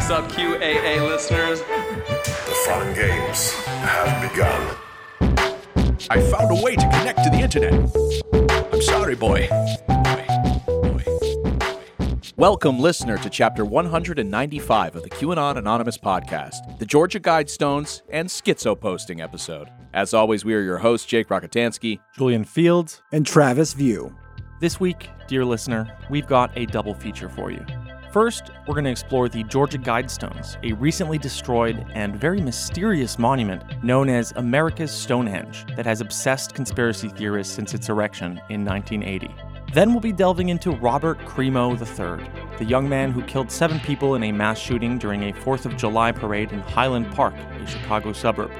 What's up, QAA listeners? The fun games have begun. I found a way to connect to the internet. I'm sorry, boy. Welcome, listener, to chapter 195 of the QAnon Anonymous podcast, the Georgia Guidestones and Schizo posting episode. As always, we are your hosts, Jake Rockatansky, Julian Feeld. and Travis View. This week, dear listener, we've got a double feature for you. First, we're going to explore the Georgia Guidestones, a recently destroyed and very mysterious monument known as America's Stonehenge that has obsessed conspiracy theorists since its erection in 1980. Then we'll be delving into Robert Crimo III, the young man who killed seven people in a mass shooting during a 4th of July parade in Highland Park, a Chicago suburb.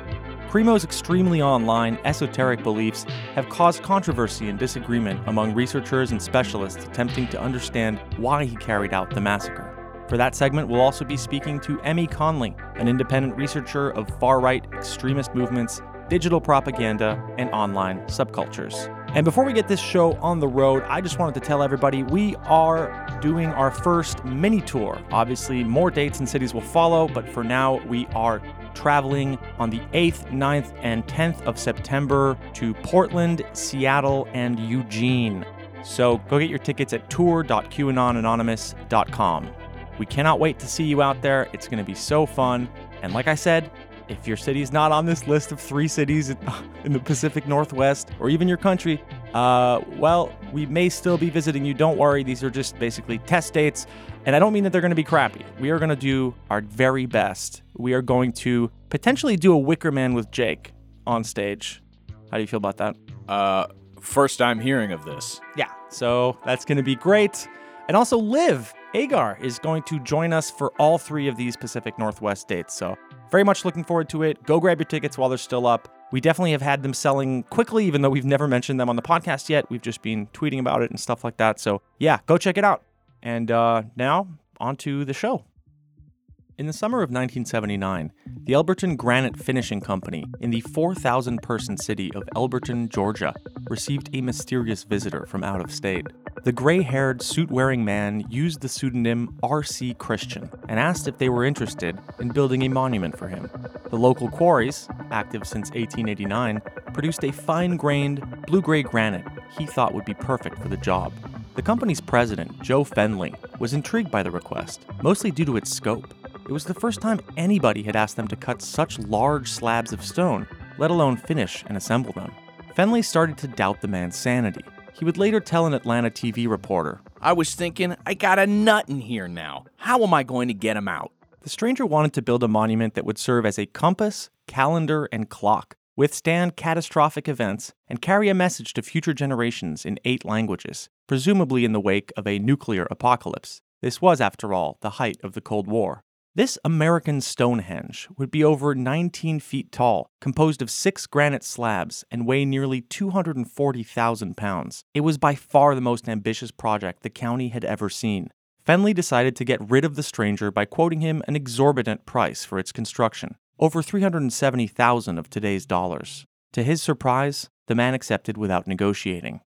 Crimo's extremely online, esoteric beliefs have caused controversy and disagreement among researchers and specialists attempting to understand why he carried out the massacre. For that segment, we'll also be speaking to Emmy Conley, an independent researcher of far right extremist movements, digital propaganda, and online subcultures. And before we get this show on the road, I just wanted to tell everybody we are doing our first mini tour. Obviously, more dates and cities will follow, but for now, we are traveling on the 8th, 9th, and 10th of September to Portland, Seattle, and Eugene. So go get your tickets at tour.qanonanonymous.com. We cannot wait to see you out there. It's going to be so fun. And like I said, if your city's not on this list of three cities in, in the Pacific Northwest or even your country, uh, well, we may still be visiting you. Don't worry. These are just basically test dates. And I don't mean that they're going to be crappy. We are going to do our very best. We are going to potentially do a Wicker Man with Jake on stage. How do you feel about that? Uh, first time hearing of this. Yeah, so that's going to be great. And also, Liv Agar is going to join us for all three of these Pacific Northwest dates. So, very much looking forward to it. Go grab your tickets while they're still up. We definitely have had them selling quickly, even though we've never mentioned them on the podcast yet. We've just been tweeting about it and stuff like that. So, yeah, go check it out. And uh, now, on to the show. In the summer of 1979, the Elberton Granite Finishing Company in the 4,000 person city of Elberton, Georgia, received a mysterious visitor from out of state. The gray haired, suit wearing man used the pseudonym R.C. Christian and asked if they were interested in building a monument for him. The local quarries, active since 1889, produced a fine grained, blue gray granite he thought would be perfect for the job. The company's president, Joe Fendley, was intrigued by the request, mostly due to its scope. It was the first time anybody had asked them to cut such large slabs of stone, let alone finish and assemble them. Fendley started to doubt the man's sanity. He would later tell an Atlanta TV reporter I was thinking, I got a nut in here now. How am I going to get him out? the stranger wanted to build a monument that would serve as a compass, calendar, and clock, withstand catastrophic events, and carry a message to future generations in eight languages, presumably in the wake of a nuclear apocalypse. This was, after all, the height of the Cold War. This American Stonehenge would be over 19 feet tall, composed of six granite slabs, and weigh nearly 240,000 pounds. It was by far the most ambitious project the county had ever seen. Fendley decided to get rid of the stranger by quoting him an exorbitant price for its construction, over 370,000 of today's dollars. To his surprise, the man accepted without negotiating.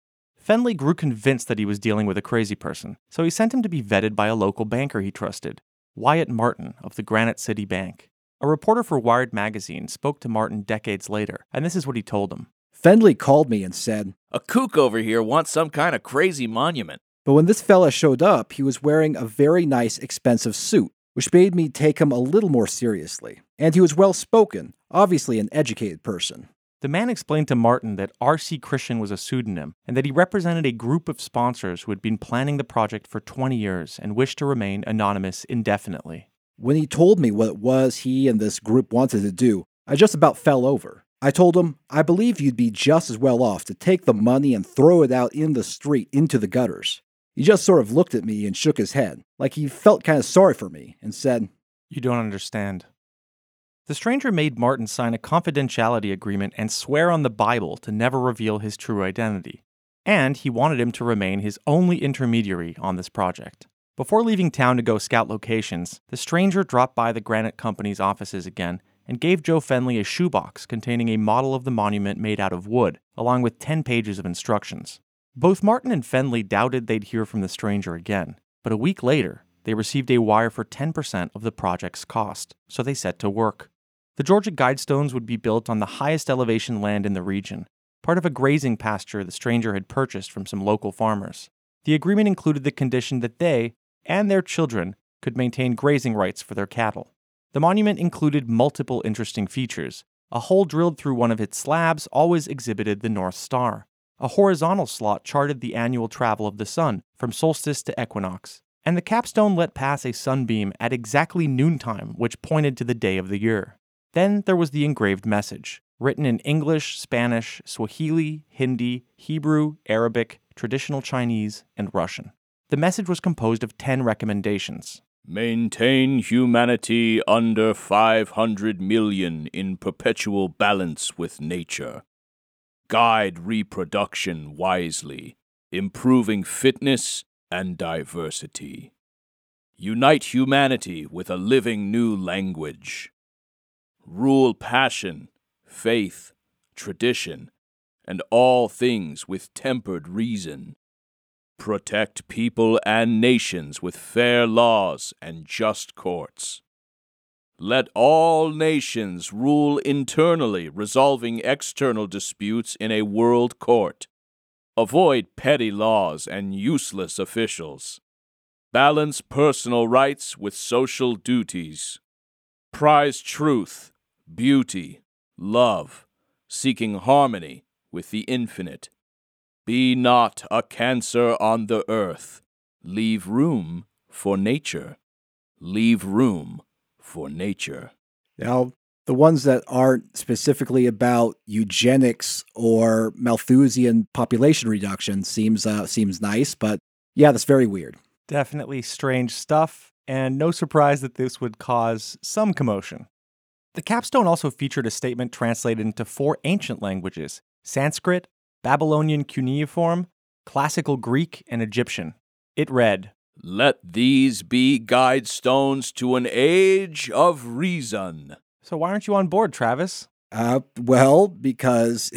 Fendley grew convinced that he was dealing with a crazy person, so he sent him to be vetted by a local banker he trusted, Wyatt Martin of the Granite City Bank. A reporter for Wired magazine spoke to Martin decades later, and this is what he told him. Fendley called me and said, A kook over here wants some kind of crazy monument. but when this fella showed up, he was wearing a very nice, expensive suit, which made me take him a little more seriously. And he was well spoken, obviously an educated person. The man explained to Martin that R.C. Christian was a pseudonym and that he represented a group of sponsors who had been planning the project for 20 years and wished to remain anonymous indefinitely. When he told me what it was he and this group wanted to do, I just about fell over. I told him, I believe you'd be just as well off to take the money and throw it out in the street into the gutters. He just sort of looked at me and shook his head, like he felt kind of sorry for me, and said, You don't understand. The stranger made Martin sign a confidentiality agreement and swear on the Bible to never reveal his true identity. And he wanted him to remain his only intermediary on this project. Before leaving town to go scout locations, the stranger dropped by the Granite Company's offices again and gave Joe Fendley a shoebox containing a model of the monument made out of wood, along with 10 pages of instructions. Both Martin and Fendley doubted they'd hear from the stranger again, but a week later, they received a wire for 10% of the project's cost, so they set to work. The Georgia Guidestones would be built on the highest elevation land in the region, part of a grazing pasture the stranger had purchased from some local farmers. The agreement included the condition that they and their children could maintain grazing rights for their cattle. The monument included multiple interesting features. A hole drilled through one of its slabs always exhibited the North Star. A horizontal slot charted the annual travel of the sun from solstice to equinox. And the capstone let pass a sunbeam at exactly noontime, which pointed to the day of the year. Then there was the engraved message, written in English, Spanish, Swahili, Hindi, Hebrew, Arabic, traditional Chinese, and Russian. The message was composed of 10 recommendations. Maintain humanity under 500 million in perpetual balance with nature. Guide reproduction wisely, improving fitness and diversity. Unite humanity with a living new language. Rule passion, faith, tradition, and all things with tempered reason. Protect people and nations with fair laws and just courts. Let all nations rule internally, resolving external disputes in a world court. Avoid petty laws and useless officials. Balance personal rights with social duties. Prize truth, beauty, love, seeking harmony with the infinite. Be not a cancer on the earth. Leave room for nature. Leave room for nature. Now, the ones that aren't specifically about eugenics or Malthusian population reduction seems uh, seems nice, but yeah, that's very weird. Definitely strange stuff, and no surprise that this would cause some commotion. The capstone also featured a statement translated into four ancient languages Sanskrit, Babylonian cuneiform, Classical Greek, and Egyptian. It read Let these be guide stones to an age of reason. So, why aren't you on board, Travis? Uh, well, because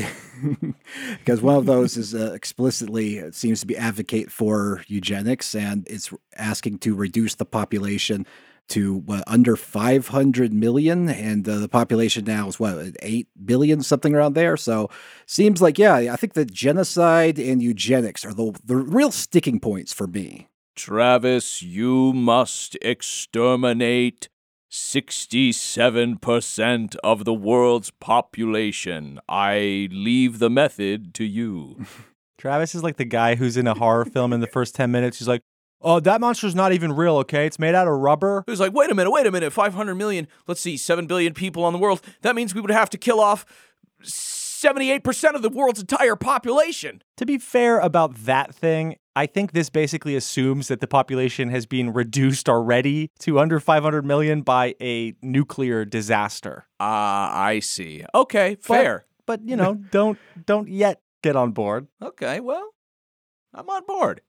because one of those is uh, explicitly it seems to be advocate for eugenics and it's asking to reduce the population to what, under 500 million and uh, the population now is what 8 billion something around there so seems like yeah i think that genocide and eugenics are the, the real sticking points for me Travis, you must exterminate 67% of the world's population. I leave the method to you. Travis is like the guy who's in a horror film in the first 10 minutes. He's like, Oh, that monster's not even real, okay? It's made out of rubber. It was like, wait a minute, wait a minute, 500 million, let's see, 7 billion people on the world. That means we would have to kill off 78% of the world's entire population. To be fair about that thing, I think this basically assumes that the population has been reduced already to under 500 million by a nuclear disaster. Ah, I see. Okay, fair. But, you know, don't don't yet get on board. okay, well, I'm on board.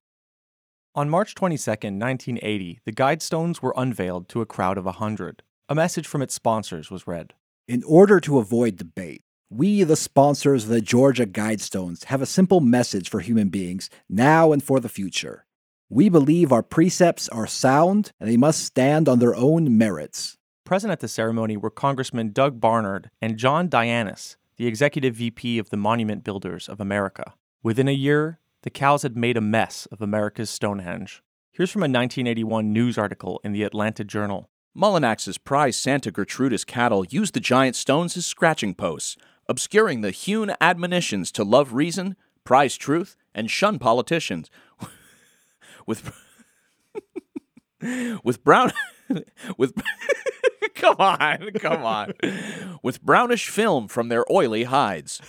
On March 22, 1980, the Guidestones were unveiled to a crowd of a 100. A message from its sponsors was read. in order to avoid debate we the sponsors of the georgia guidestones have a simple message for human beings now and for the future we believe our precepts are sound and they must stand on their own merits Present at the ceremony were Congressman Doug Barnard and John Dianis, the executive VP of the Monument Builders of America. Within a year, the cows had made a mess of America's Stonehenge. Here's from a 1981 news article in the Atlanta Journal. Mullinax's prize Santa Gertrudis cattle used the giant stones as scratching posts, obscuring the hewn admonitions to love reason, prize truth, and shun politicians. with with brown with come on, come on. With brownish film from their oily hides.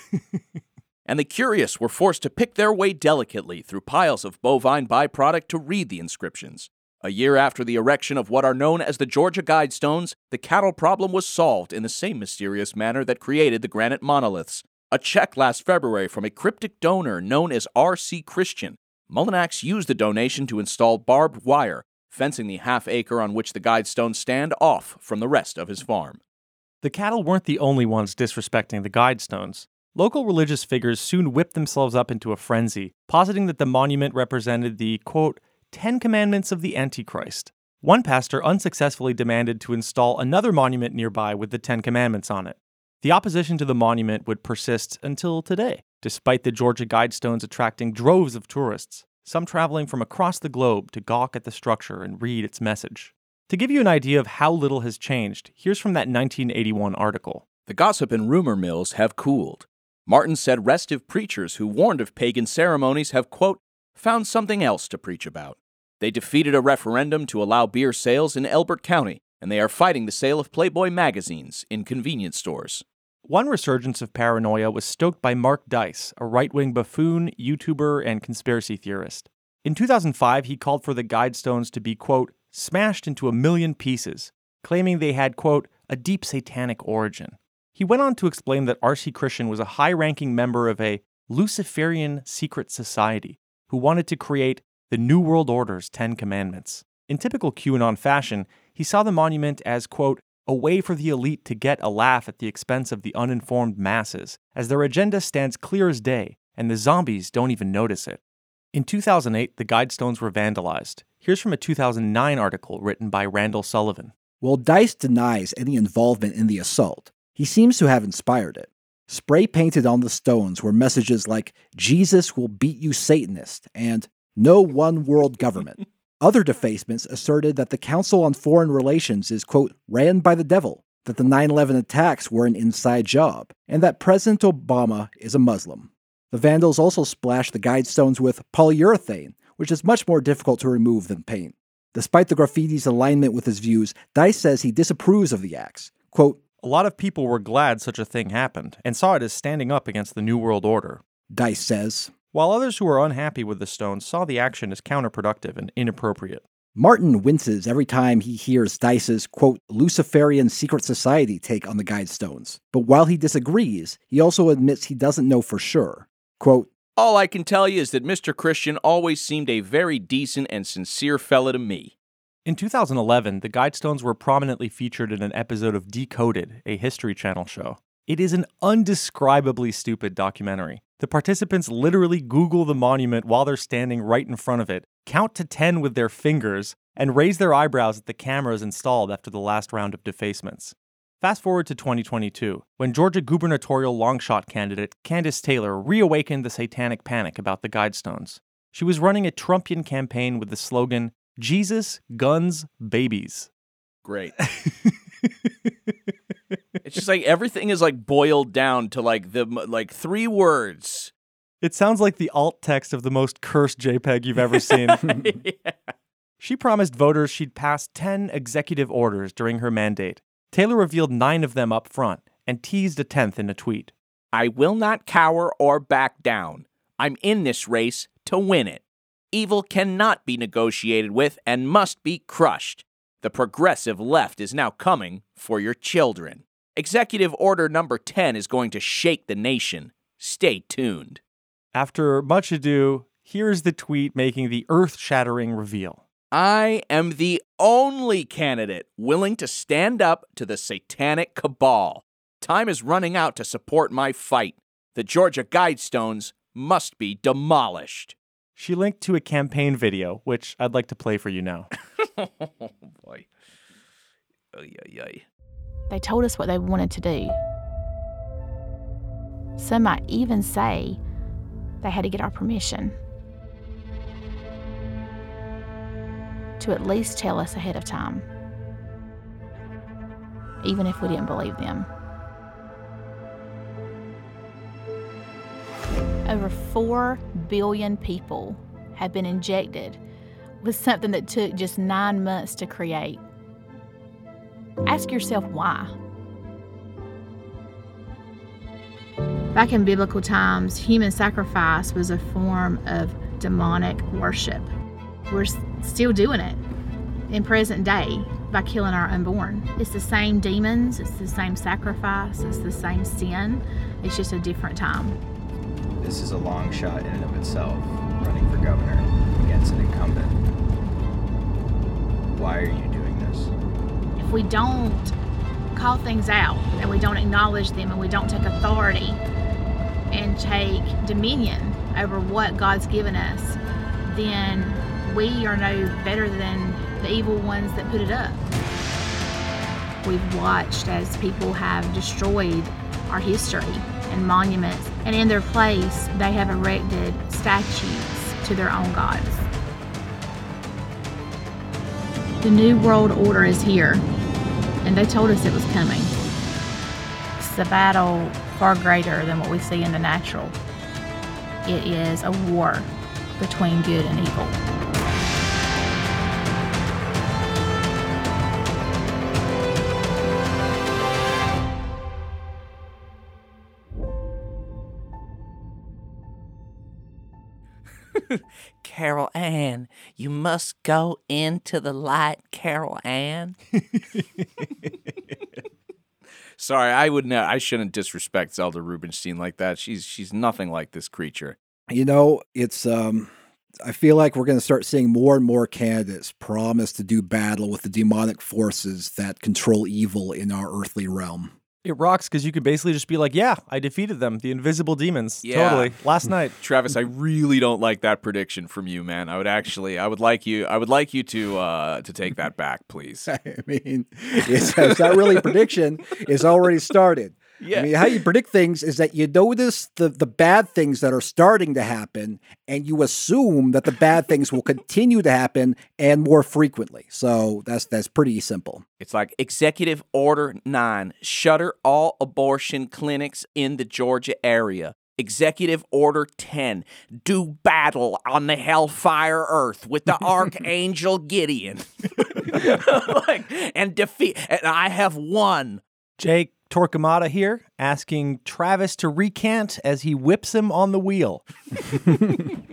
And the curious were forced to pick their way delicately through piles of bovine byproduct to read the inscriptions. A year after the erection of what are known as the Georgia Guidestones, the cattle problem was solved in the same mysterious manner that created the granite monoliths. A check last February from a cryptic donor known as R.C. Christian. Mullinax used the donation to install barbed wire, fencing the half acre on which the Guidestones stand off from the rest of his farm. The cattle weren't the only ones disrespecting the Guidestones. Local religious figures soon whipped themselves up into a frenzy, positing that the monument represented the, quote, Ten Commandments of the Antichrist. One pastor unsuccessfully demanded to install another monument nearby with the Ten Commandments on it. The opposition to the monument would persist until today, despite the Georgia Guidestones attracting droves of tourists, some traveling from across the globe to gawk at the structure and read its message. To give you an idea of how little has changed, here's from that 1981 article. The gossip and rumor mills have cooled. Martin said restive preachers who warned of pagan ceremonies have, quote, found something else to preach about. They defeated a referendum to allow beer sales in Elbert County, and they are fighting the sale of Playboy magazines in convenience stores. One resurgence of paranoia was stoked by Mark Dice, a right wing buffoon, YouTuber, and conspiracy theorist. In 2005, he called for the Guidestones to be, quote, smashed into a million pieces, claiming they had, quote, a deep satanic origin. He went on to explain that R.C. Christian was a high ranking member of a Luciferian secret society who wanted to create the New World Order's Ten Commandments. In typical QAnon fashion, he saw the monument as, quote, a way for the elite to get a laugh at the expense of the uninformed masses, as their agenda stands clear as day, and the zombies don't even notice it. In 2008, the Guidestones were vandalized. Here's from a 2009 article written by Randall Sullivan. While Dice denies any involvement in the assault, he seems to have inspired it. Spray painted on the stones were messages like, Jesus will beat you, Satanist, and no one world government. Other defacements asserted that the Council on Foreign Relations is, quote, ran by the devil, that the 9 11 attacks were an inside job, and that President Obama is a Muslim. The Vandals also splashed the guidestones with polyurethane, which is much more difficult to remove than paint. Despite the graffiti's alignment with his views, Dice says he disapproves of the acts. Quote, A lot of people were glad such a thing happened and saw it as standing up against the New World Order. Dice says, while others who were unhappy with the stones saw the action as counterproductive and inappropriate. Martin winces every time he hears Dice's, quote, Luciferian secret society take on the Guidestones. But while he disagrees, he also admits he doesn't know for sure. Quote, All I can tell you is that Mr. Christian always seemed a very decent and sincere fella to me. In 2011, the Guidestones were prominently featured in an episode of Decoded, a History Channel show. It is an undescribably stupid documentary. The participants literally Google the monument while they're standing right in front of it, count to 10 with their fingers, and raise their eyebrows at the cameras installed after the last round of defacements. Fast forward to 2022, when Georgia gubernatorial longshot candidate Kandiss Taylor reawakened the satanic panic about the Guidestones. She was running a Trumpian campaign with the slogan, Jesus, Guns, Babies. Great. it's just like everything is like boiled down to like the like three words. It sounds like the alt text of the most cursed JPEG you've ever seen. yeah. She promised voters she'd pass 10 executive orders during her mandate. Taylor revealed nine of them up front and teased a 10th in a tweet. I will not cower or back down. I'm in this race to win it. Evil cannot be negotiated with and must be crushed. The progressive left is now coming for your children. Executive Order number 10 is going to shake the nation. Stay tuned. After much ado, here's the tweet making the earth shattering reveal. I am the only candidate willing to stand up to the satanic cabal. Time is running out to support my fight. The Georgia Guidestones must be demolished. She linked to a campaign video, which I'd like to play for you now. oh boy. Oy, oy, oy. They told us what they wanted to do. Some might even say they had to get our permission to at least tell us ahead of time, even if we didn't believe them. Over 4 billion people have been injected with something that took just nine months to create. Ask yourself why. Back in biblical times, human sacrifice was a form of demonic worship. We're still doing it in present day by killing our unborn. It's the same demons, it's the same sacrifice, it's the same sin. It's just a different time. This is a long shot in and of itself, running for governor against an incumbent. Why are you doing this? If we don't call things out and we don't acknowledge them and we don't take authority and take dominion over what God's given us, then we are no better than the evil ones that put it up. We've watched as people have destroyed our history and monuments, and in their place, they have erected statues to their own gods. The New World Order is here, and they told us it was coming. It's a battle far greater than what we see in the natural. It is a war between good and evil. Carol Ann, you must go into the light, Carol Ann. Sorry, I would not. I shouldn't disrespect Zelda Rubinstein like that. She's she's nothing like this creature. You know, it's um I feel like we're going to start seeing more and more candidates promise to do battle with the demonic forces that control evil in our earthly realm. It rocks because you could basically just be like, yeah, I defeated them, the invisible demons. Yeah. Totally. Last night. Travis, I really don't like that prediction from you, man. I would actually, I would like you, I would like you to uh to take that back, please. I mean, it's, it's not really a prediction. It's already started. Yeah. I mean, how you predict things is that you notice the, the bad things that are starting to happen, and you assume that the bad things will continue to happen and more frequently. So that's that's pretty simple. It's like Executive Order 9 shutter all abortion clinics in the Georgia area. Executive Order 10 do battle on the hellfire earth with the Archangel Gideon. like, and defeat. And I have won. Jake Torquemada here, asking Travis to recant as he whips him on the wheel.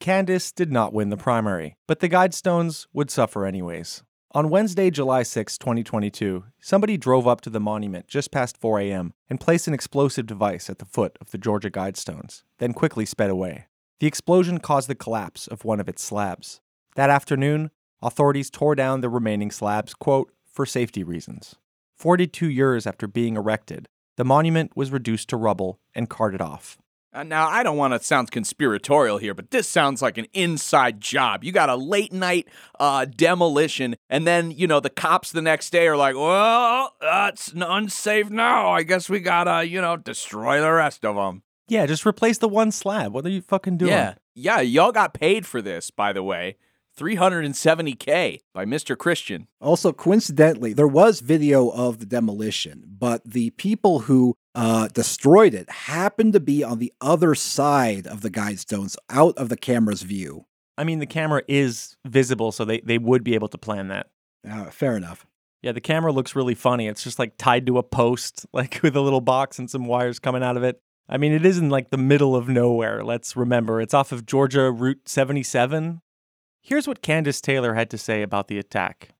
Kandiss did not win the primary, but the Guidestones would suffer anyways. On Wednesday, July 6, 2022, somebody drove up to the monument just past 4 a.m. and placed an explosive device at the foot of the Georgia Guidestones, then quickly sped away. The explosion caused the collapse of one of its slabs. That afternoon, authorities tore down the remaining slabs, quote, for safety reasons. 42 years after being erected, the monument was reduced to rubble and carted off. Uh, now, I don't want to sound conspiratorial here, but this sounds like an inside job. You got a late night uh, demolition, and then, you know, the cops the next day are like, well, that's unsafe now. I guess we gotta, you know, destroy the rest of them. Yeah, just replace the one slab. What are you fucking doing? Yeah. Yeah, y'all got paid for this, by the way. 370K by Mr. Christian. Also, coincidentally, there was video of the demolition, but the people who uh, destroyed it happened to be on the other side of the guidestones, out of the camera's view. I mean, the camera is visible, so they, they would be able to plan that. Uh, fair enough. Yeah, the camera looks really funny. It's just like tied to a post, like with a little box and some wires coming out of it. I mean, it is in like the middle of nowhere. Let's remember, it's off of Georgia Route 77. Here's what Kandiss Taylor had to say about the attack.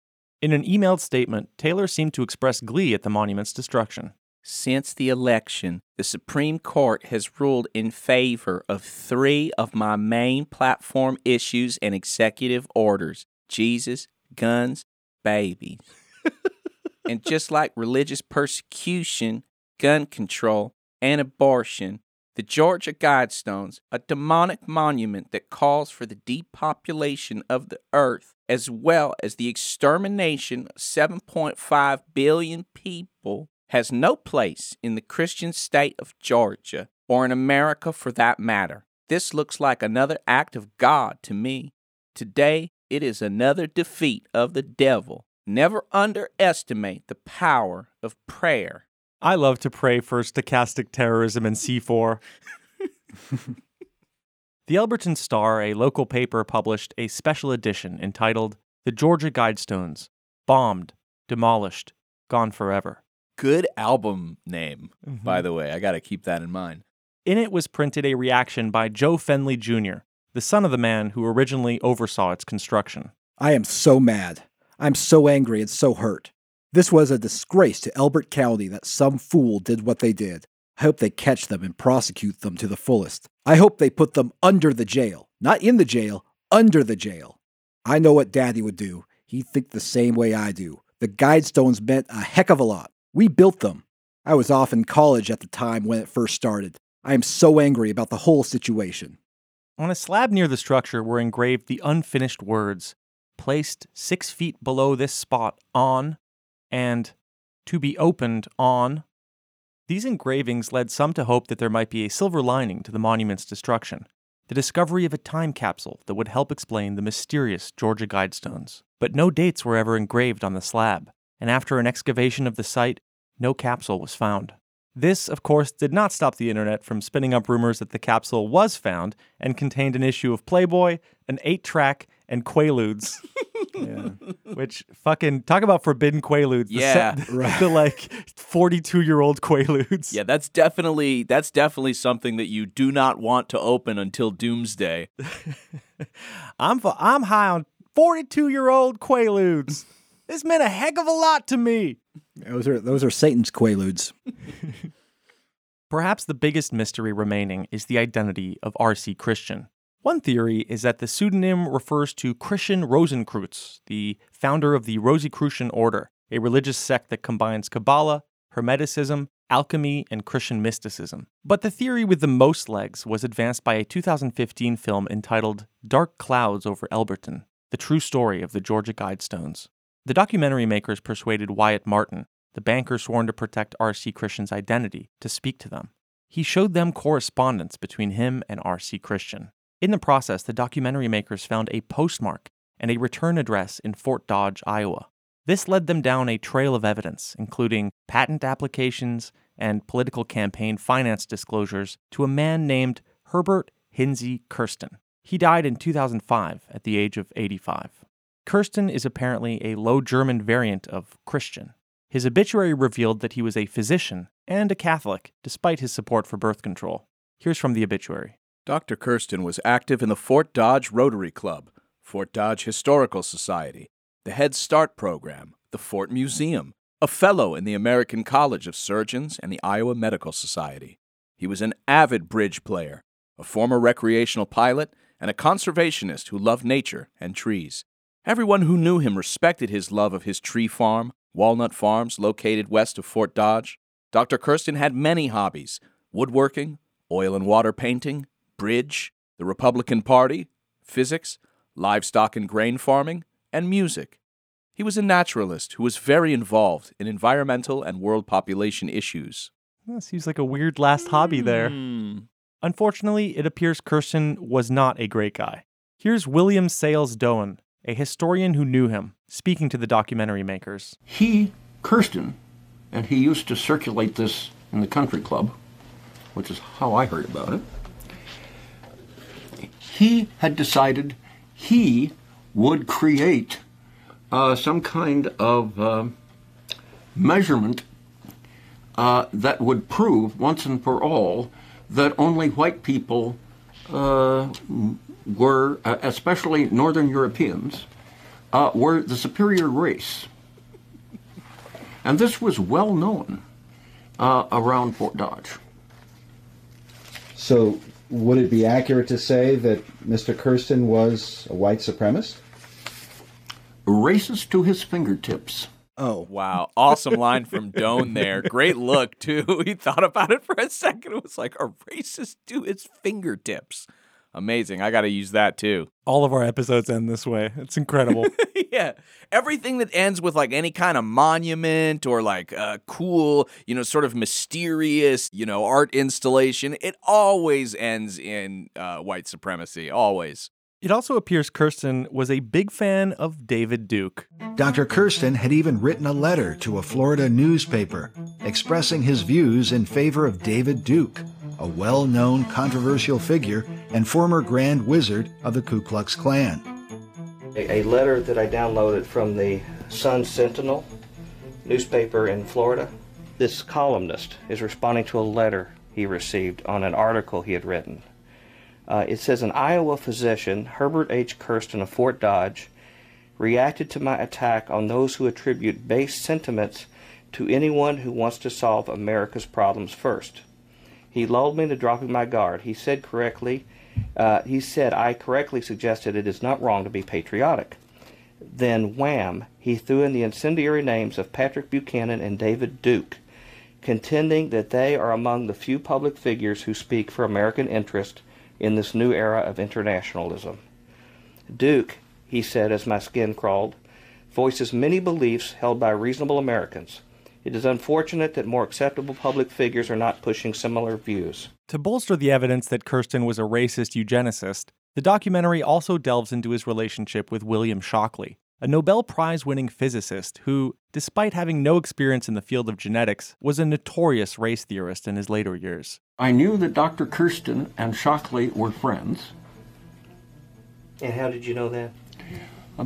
In an emailed statement, Taylor seemed to express glee at the monument's destruction. Since the election, the Supreme Court has ruled in favor of three of my main platform issues and executive orders Jesus, guns, babies. and just like religious persecution, gun control, and abortion, the Georgia Guidestones, a demonic monument that calls for the depopulation of the earth, as well as the extermination of 7.5 billion people, has no place in the Christian state of Georgia, or in America for that matter. This looks like another act of God to me. Today, it is another defeat of the devil. Never underestimate the power of prayer. I love to pray for stochastic terrorism and C4. the Elberton Star, a local paper, published a special edition entitled The Georgia Guidestones Bombed, Demolished, Gone Forever. Good album name, mm-hmm. by the way. I got to keep that in mind. In it was printed a reaction by Joe Fendley Jr., the son of the man who originally oversaw its construction. I am so mad. I'm so angry and so hurt. This was a disgrace to Elbert County that some fool did what they did. I hope they catch them and prosecute them to the fullest. I hope they put them under the jail. Not in the jail, under the jail. I know what Daddy would do. He'd think the same way I do. The Guidestones meant a heck of a lot. We built them. I was off in college at the time when it first started. I am so angry about the whole situation. On a slab near the structure were engraved the unfinished words placed six feet below this spot on and to be opened on. These engravings led some to hope that there might be a silver lining to the monument's destruction the discovery of a time capsule that would help explain the mysterious Georgia Guidestones. But no dates were ever engraved on the slab, and after an excavation of the site, no capsule was found. This, of course, did not stop the internet from spinning up rumors that the capsule was found and contained an issue of Playboy, an eight track, and Quaaludes. Which fucking talk about forbidden Quaaludes. The Yeah. the, the like 42 year old Quaaludes. Yeah, that's definitely that's definitely something that you do not want to open until doomsday. I'm fu- I'm high on 42 year old Quaaludes. This meant a heck of a lot to me. Those are those are Satan's quaaludes. Perhaps the biggest mystery remaining is the identity of R.C. Christian. One theory is that the pseudonym refers to Christian Rosenkreutz, the founder of the Rosicrucian Order, a religious sect that combines Kabbalah, Hermeticism, alchemy, and Christian mysticism. But the theory with the most legs was advanced by a 2015 film entitled Dark Clouds over Elberton, the true story of the Georgia Guidestones. The documentary makers persuaded Wyatt Martin, the banker sworn to protect R.C. Christian's identity, to speak to them. He showed them correspondence between him and R.C. Christian. In the process, the documentary makers found a postmark and a return address in Fort Dodge, Iowa. This led them down a trail of evidence, including patent applications and political campaign finance disclosures, to a man named Herbert Hinsey Kersten. He died in 2005 at the age of 85. Kersten is apparently a Low German variant of Christian. His obituary revealed that he was a physician and a Catholic, despite his support for birth control. Here's from the obituary. Dr. Kersten was active in the Fort Dodge Rotary Club, Fort Dodge Historical Society, the Head Start Program, the Fort Museum, a fellow in the American College of Surgeons and the Iowa Medical Society. He was an avid bridge player, a former recreational pilot, and a conservationist who loved nature and trees. Everyone who knew him respected his love of his tree farm, Walnut Farms, located west of Fort Dodge. Dr. Kersten had many hobbies woodworking, oil and water painting, bridge, the Republican Party, physics, livestock and grain farming, and music. He was a naturalist who was very involved in environmental and world population issues. That seems like a weird last hobby there. Hmm. Unfortunately, it appears Kersten was not a great guy. Here's William Sales Doan, a historian who knew him, speaking to the documentary makers. he, Kersten, and he used to circulate this in the country club, which is how I heard about it. He had decided he would create uh, some kind of uh, measurement uh, that would prove once and for all that only white people uh, were, uh, especially Northern Europeans, uh, were the superior race. And this was well known around Fort Dodge. So, would it be accurate to say that Mr. Kersten was a white supremacist? Racist to his fingertips. Oh, Wow, awesome line from Doan there. Great look, too. He thought about it for a second. It was like a racist to his fingertips. Amazing. I got to use that too. All of our episodes end this way. It's incredible. yeah. Everything that ends with like any kind of monument or like a cool, you know, sort of mysterious, you know, art installation, it always ends in uh, white supremacy. Always. it also appears Kersten was a big fan of David Duke. Dr. Kersten had even written a letter to a Florida newspaper expressing his views in favor of David Duke, a well known controversial figure and former Grand Wizard of the Ku Klux Klan. A, letter that I downloaded from the Sun Sentinel newspaper in Florida. This columnist is responding to a letter he received on an article he had written. Uh, it says an Iowa physician, Herbert H. Kersten of Fort Dodge, reacted to my attack on those who attribute base sentiments to anyone who wants to solve America's problems first. He lulled me into dropping my guard. He said correctly, uh, he said I correctly suggested it is not wrong to be patriotic. Then, wham, he threw in the incendiary names of Patrick Buchanan and David Duke, contending that they are among the few public figures who speak for American interest in this new era of internationalism. Duke, he said as my skin crawled, voices many beliefs held by reasonable Americans. It is unfortunate that more acceptable public figures are not pushing similar views. To bolster the evidence that Kersten was a racist eugenicist, the documentary also delves into his relationship with William Shockley, a Nobel Prize winning physicist who, despite having no experience in the field of genetics, was a notorious race theorist in his later years. I knew that Dr. Kersten and Shockley were friends And how did you know that?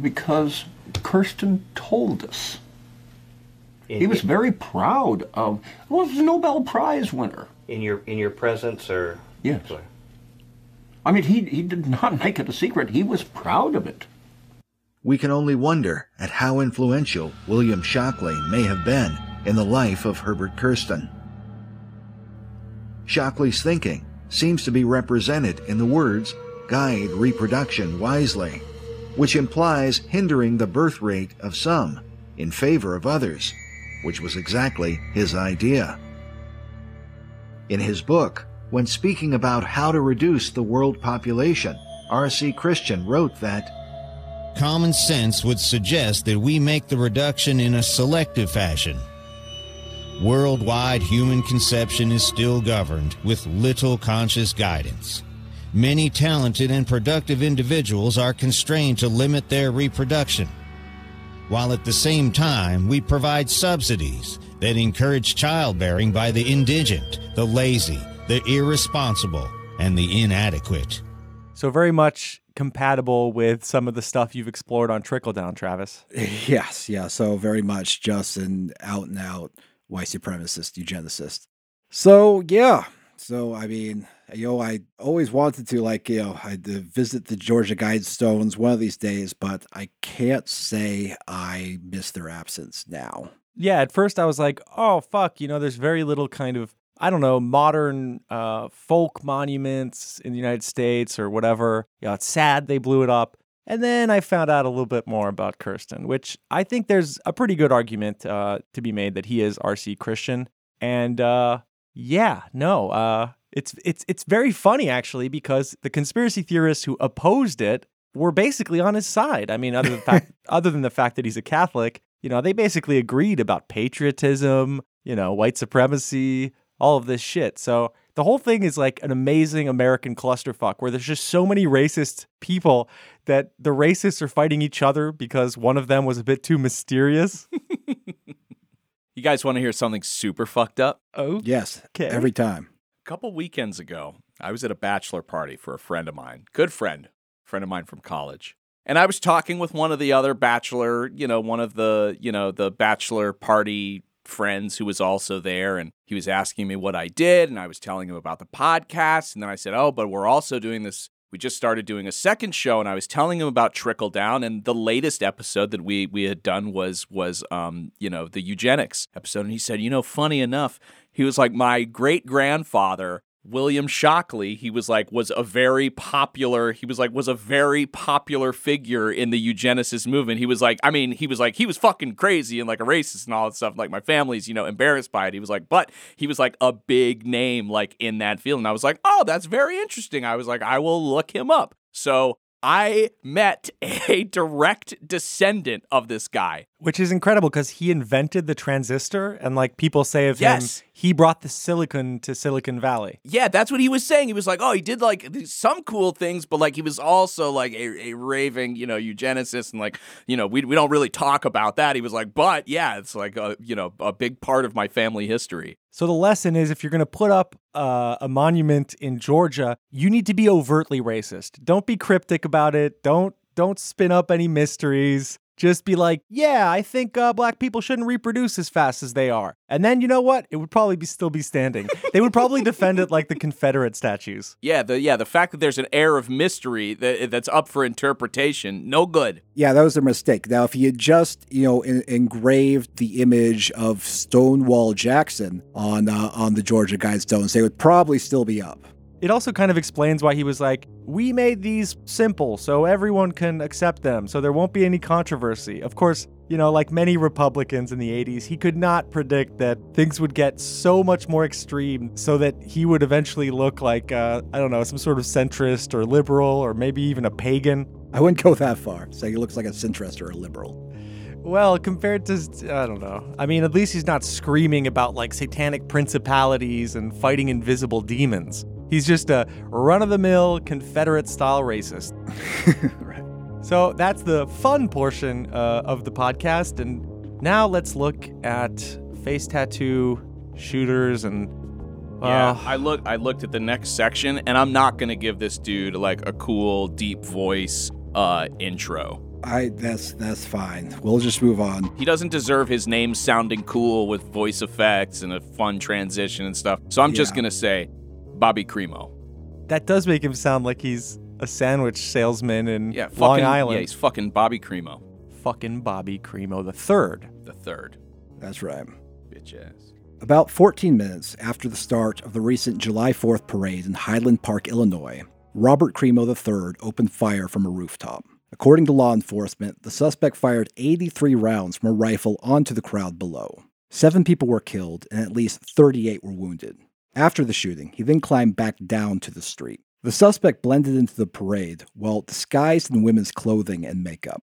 because Kersten told us. In, He was very proud of, well, he was a Nobel Prize winner. in your in your presence or Yes. I mean, he, he did not make it a secret. He was proud of it. We can only wonder at how influential William Shockley may have been in the life of Herbert Kersten. Shockley's thinking seems to be represented in the words guide reproduction wisely, which implies hindering the birth rate of some in favor of others, which was exactly his idea. In his book, when speaking about how to reduce the world population, R.C. Christian wrote that Common sense would suggest that we make the reduction in a selective fashion. Worldwide human conception is still governed with little conscious guidance. Many talented and productive individuals are constrained to limit their reproduction, while at the same time we provide subsidies that encourage childbearing by the indigent, the lazy, the irresponsible, and the inadequate. So, very much compatible with some of the stuff you've explored on Trickle Down, Travis. Yes, yeah. So very much just an out and out white supremacist eugenicist. So yeah. So I mean, you know, I always wanted to like, you know, I visit the Georgia Guidestones one of these days, but I can't say I miss their absence now. Yeah, at first I was like, oh, fuck, you know, there's very little kind of, I don't know, modern uh, folk monuments in the United States or whatever. You know, it's sad they blew it up. And then I found out a little bit more about Kersten, which I think there's a pretty good argument uh, to be made that he is R.C. Christian. And uh, yeah, no, uh, it's it's it's very funny actually because the conspiracy theorists who opposed it were basically on his side. I mean, other than the fact, other than the fact that he's a Catholic, you know, they basically agreed about patriotism, you know, white supremacy, all of this shit. So the whole thing is like an amazing American clusterfuck where there's just so many racist people that the racists are fighting each other because one of them was a bit too mysterious. You guys want to hear something super fucked up? Oh, Yes, Okay. every time. Couple weekends ago, I was at a bachelor party for a friend of mine, good friend, friend of mine from college. And I was talking with one of the other bachelor, you know, one of the, you know, the bachelor party friends who was also there. And he was asking me what I did. And I was telling him about the podcast. And then I said, Oh, but we're also doing this. We just started doing a second show, and I was telling him about Trickle Down. And the latest episode that we we had done was was um, you know, the eugenics episode. And he said, you know, funny enough, he was like, my great grandfather, William Shockley, he was like, was a very popular, he was like, was a very popular figure in the eugenicist movement. He was like, I mean, he was like, he was fucking crazy and like a racist and all that stuff. Like, my family's, you know, embarrassed by it. He was like, but he was like a big name, like in that field. And I was like, oh, that's very interesting. I was like, I will look him up. So I met a direct descendant of this guy. Which is incredible because he invented the transistor, and like people say of Yes. him, he brought the silicon to Silicon Valley. Yeah, that's what he was saying. He was like, oh, he did like some cool things, but like he was also like a, a raving, you know, eugenicist. And like, you know, we, we don't really talk about that. He was like, but yeah, it's like, a, you know, a big part of my family history. So the lesson is if you're going to put up uh, a monument in Georgia, you need to be overtly racist. Don't be cryptic about it. Don't don't spin up any mysteries. Just be like, yeah, I think uh, black people shouldn't reproduce as fast as they are. And then you know what? It would probably be still be standing. they would probably defend it like the Confederate statues. Yeah, the yeah, the fact that there's an air of mystery that that's up for interpretation, no good. Yeah, that was a mistake. Now, if you just, you know, en- engraved the image of Stonewall Jackson on uh, on the Georgia Guidestones, they would probably still be up. It also kind of explains why he was like, We made these simple so everyone can accept them, so there won't be any controversy. Of course, you know, like many Republicans in the 80s, he could not predict that things would get so much more extreme so that he would eventually look like, uh, I don't know, some sort of centrist or liberal or maybe even a pagan. I wouldn't go that far, say he looks like a centrist or a liberal. Well, compared to, I don't know. I mean, at least he's not screaming about like satanic principalities and fighting invisible demons. He's just a run of the mill Confederate style racist. right. So that's the fun portion uh, of the podcast. And now let's look at face tattoo shooters and. Yeah, uh, I look. I looked at the next section, and I'm not gonna give this dude like a cool, deep voice uh, intro. I that's that's fine. We'll just move on. He doesn't deserve his name sounding cool with voice effects and a fun transition and stuff. So I'm just gonna say, Bobby Crimo. that does make him sound like he's a sandwich salesman in Yeah, Long fucking, Island. Yeah, he's fucking Bobby Crimo, fucking Bobby Crimo the third. the third. That's right. Bitch ass. About 14 minutes after the start of the recent July 4th parade in Highland Park, Illinois, Robert Crimo III opened fire from a rooftop. According to law enforcement, the suspect fired 83 rounds from a rifle onto the crowd below. Seven people were killed and at least 38 were wounded. After the shooting, he then climbed back down to the street. The suspect blended into the parade while disguised in women's clothing and makeup.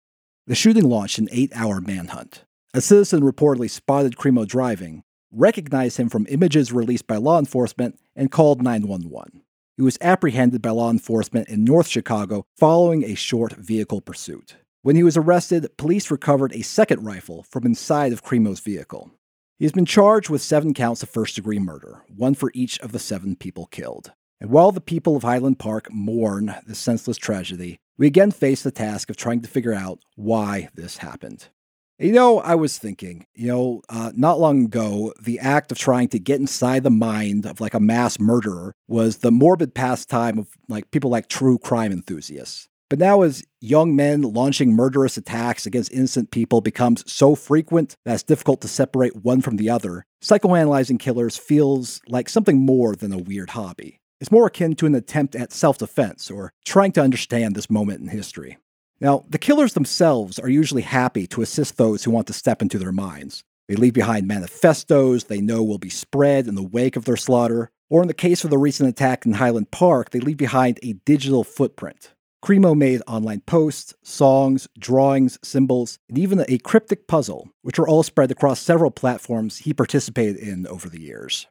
The shooting launched an eight hour manhunt. A citizen reportedly spotted Crimo driving, recognized him from images released by law enforcement, and called 911. He was apprehended by law enforcement in North Chicago following a short vehicle pursuit. When he was arrested, police recovered a second rifle from inside of Crimo's vehicle. He has been charged with seven counts of first degree murder, one for each of the seven people killed. And while the people of Highland Park mourn this senseless tragedy, we again face the task of trying to figure out why this happened. You know, I was thinking, you know, uh, not long ago, the act of trying to get inside the mind of like a mass murderer was the morbid pastime of like people like true crime enthusiasts. But now, as young men launching murderous attacks against innocent people becomes so frequent that it's difficult to separate one from the other, psychoanalyzing killers feels like something more than a weird hobby. It's more akin to an attempt at self defense or trying to understand this moment in history. Now, the killers themselves are usually happy to assist those who want to step into their minds. They leave behind manifestos they know will be spread in the wake of their slaughter, or in the case of the recent attack in Highland Park, they leave behind a digital footprint. Crimo made online posts, songs, drawings, symbols, and even a cryptic puzzle, which were all spread across several platforms he participated in over the years.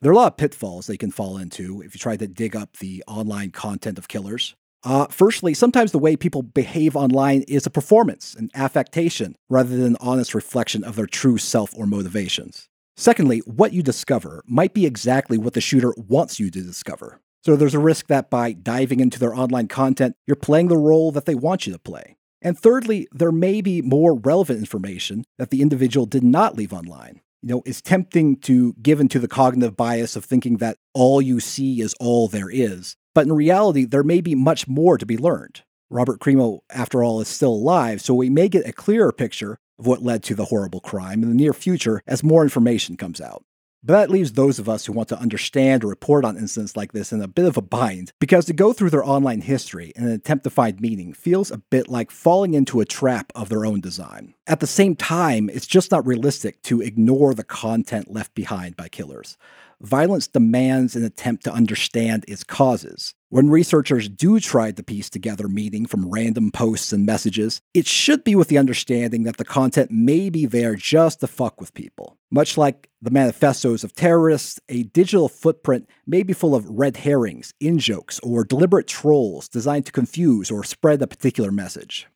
There are a lot of pitfalls they can fall into if you try to dig up the online content of killers. Uh, firstly, sometimes the way people behave online is a performance, an affectation, rather than an honest reflection of their true self or motivations. Secondly, what you discover might be exactly what the shooter wants you to discover. So there's a risk that by diving into their online content, you're playing the role that they want you to play. And thirdly, there may be more relevant information that the individual did not leave online. You know, it's tempting to give into the cognitive bias of thinking that all you see is all there is. But in reality, there may be much more to be learned. Robert Crimo, after all, is still alive, so we may get a clearer picture of what led to the horrible crime in the near future as more information comes out. But that leaves those of us who want to understand or report on incidents like this in a bit of a bind, because to go through their online history in an attempt to find meaning feels a bit like falling into a trap of their own design. At the same time, it's just not realistic to ignore the content left behind by killers. Violence demands an attempt to understand its causes. When researchers do try to piece together meaning from random posts and messages, it should be with the understanding that the content may be there just to fuck with people. Much like the manifestos of terrorists, a digital footprint may be full of red herrings, in jokes, or deliberate trolls designed to confuse or spread a particular message.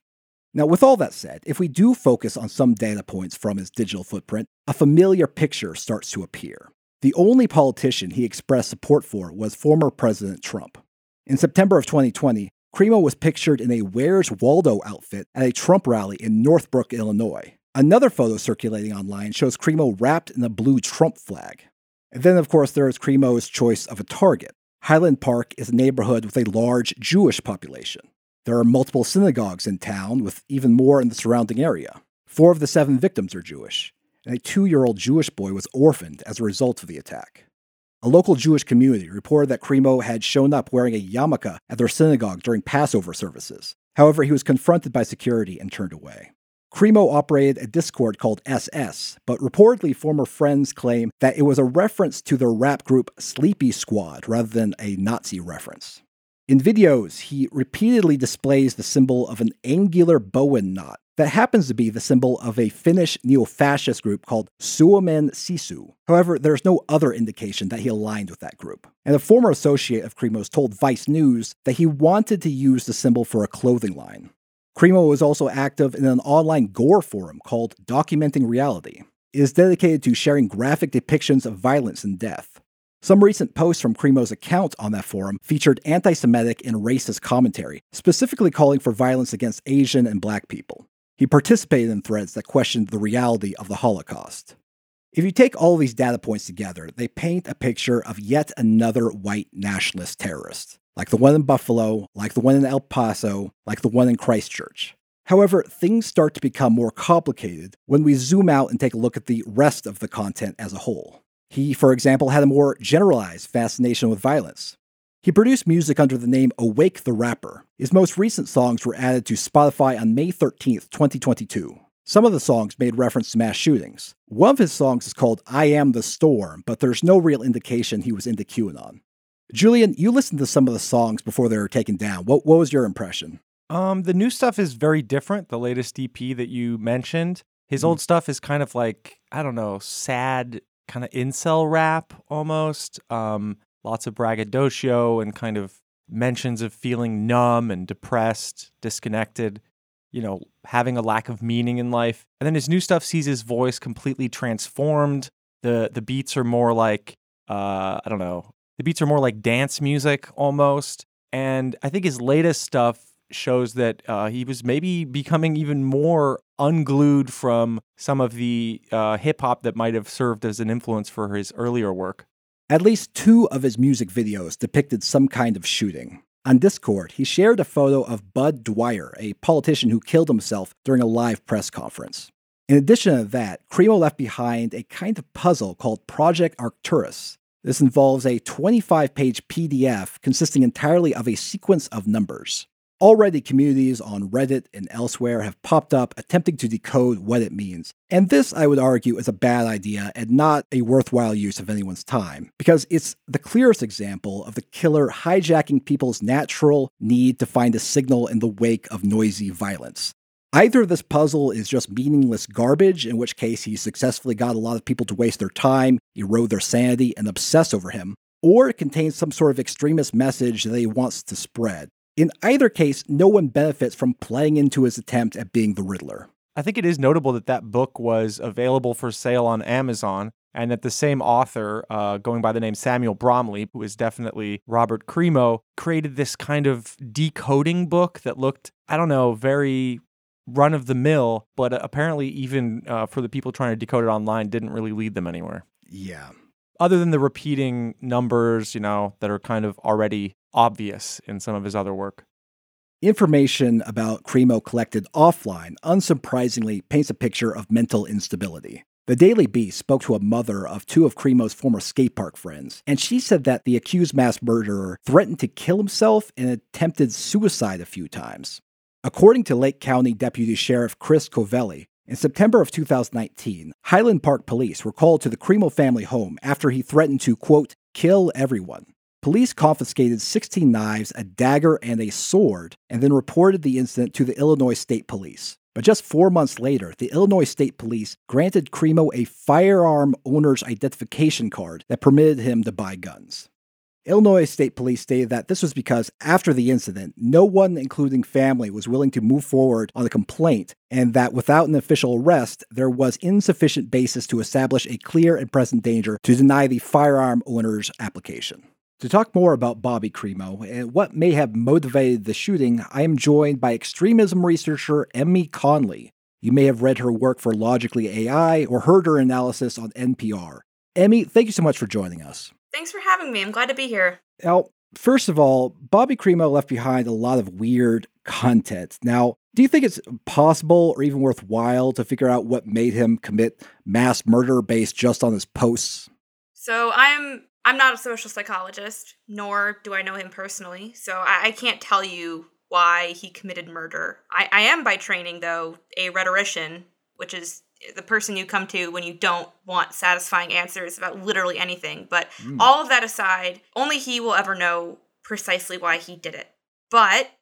Now, with all that said, if we do focus on some data points from his digital footprint, a familiar picture starts to appear. The only politician he expressed support for was former President Trump. In September of 2020, Crimo was pictured in a Where's Waldo outfit at a Trump rally in Northbrook, Illinois. Another photo circulating online shows Crimo wrapped in a blue Trump flag. And then, of course, there is Crimo's choice of a target. Highland Park is a neighborhood with a large Jewish population. There are multiple synagogues in town, with even more in the surrounding area. Four of the seven victims are Jewish, and a two year old Jewish boy was orphaned as a result of the attack. A local Jewish community reported that Crimo had shown up wearing a yarmulke at their synagogue during Passover services. However, he was confronted by security and turned away. Crimo operated a Discord called SS, but reportedly former friends claim that it was a reference to the rap group Sleepy Squad rather than a Nazi reference. In videos, he repeatedly displays the symbol of an angular Bowen knot that happens to be the symbol of a Finnish neo fascist group called Suomen Sisu. However, there's no other indication that he aligned with that group. And a former associate of Crimo's told Vice News that he wanted to use the symbol for a clothing line. Crimo was also active in an online gore forum called Documenting Reality. It is dedicated to sharing graphic depictions of violence and death. Some recent posts from Crimo's account on that forum featured anti Semitic and racist commentary, specifically calling for violence against Asian and black people. He participated in threads that questioned the reality of the Holocaust. If you take all these data points together, they paint a picture of yet another white nationalist terrorist like the one in Buffalo, like the one in El Paso, like the one in Christchurch. However, things start to become more complicated when we zoom out and take a look at the rest of the content as a whole. He, for example, had a more generalized fascination with violence. He produced music under the name Awake the Rapper. His most recent songs were added to Spotify on May 13, 2022. Some of the songs made reference to mass shootings. One of his songs is called I Am the Storm, but there's no real indication he was into QAnon. Julian, you listened to some of the songs before they were taken down. What, what was your impression? Um, the new stuff is very different. The latest EP that you mentioned, his Mm. old stuff is kind of like I don't know, sad kind of incel rap almost. Um, lots of braggadocio and kind of mentions of feeling numb and depressed, disconnected. You know, having a lack of meaning in life. And then his new stuff sees his voice completely transformed. the The beats are more like uh, I don't know. The beats are more like dance music almost. And I think his latest stuff shows that uh, he was maybe becoming even more unglued from some of the uh, hip hop that might have served as an influence for his earlier work. At least two of his music videos depicted some kind of shooting. On Discord, he shared a photo of Bud Dwyer, a politician who killed himself during a live press conference. In addition to that, Cremo left behind a kind of puzzle called Project Arcturus. This involves a 25 page PDF consisting entirely of a sequence of numbers. Already, communities on Reddit and elsewhere have popped up attempting to decode what it means. And this, I would argue, is a bad idea and not a worthwhile use of anyone's time, because it's the clearest example of the killer hijacking people's natural need to find a signal in the wake of noisy violence. Either this puzzle is just meaningless garbage, in which case he successfully got a lot of people to waste their time, erode their sanity, and obsess over him, or it contains some sort of extremist message that he wants to spread. In either case, no one benefits from playing into his attempt at being the Riddler. I think it is notable that that book was available for sale on Amazon and that the same author, uh, going by the name Samuel Bromley, who is definitely Robert Crimo, created this kind of decoding book that looked, I don't know, very run of the mill, but apparently, even uh, for the people trying to decode it online, didn't really lead them anywhere. Yeah. Other than the repeating numbers, you know, that are kind of already obvious in some of his other work. Information about Crimo collected offline unsurprisingly paints a picture of mental instability. The Daily Beast spoke to a mother of two of Crimo's former skate park friends, and she said that the accused mass murderer threatened to kill himself and attempted suicide a few times. According to Lake County Deputy Sheriff Chris Covelli, in September of 2019, Highland Park police were called to the Crimo family home after he threatened to, quote, kill everyone. Police confiscated 16 knives, a dagger, and a sword, and then reported the incident to the Illinois State Police. But just four months later, the Illinois State Police granted Crimo a firearm owner's identification card that permitted him to buy guns. Illinois State Police stated that this was because after the incident, no one, including family, was willing to move forward on a complaint, and that without an official arrest, there was insufficient basis to establish a clear and present danger to deny the firearm owner's application. To talk more about Bobby Crimo and what may have motivated the shooting, I am joined by extremism researcher Emmy Conley. You may have read her work for Logically AI or heard her analysis on NPR. Emmy, thank you so much for joining us. Thanks for having me. I'm glad to be here. Now, first of all, Bobby Crimo left behind a lot of weird content. Now, do you think it's possible or even worthwhile to figure out what made him commit mass murder based just on his posts? So I'm I'm not a social psychologist, nor do I know him personally, so I, I can't tell you why he committed murder. I, I am by training, though, a rhetorician, which is the person you come to when you don't want satisfying answers about literally anything. But Mm. all of that aside, only he will ever know precisely why he did it. But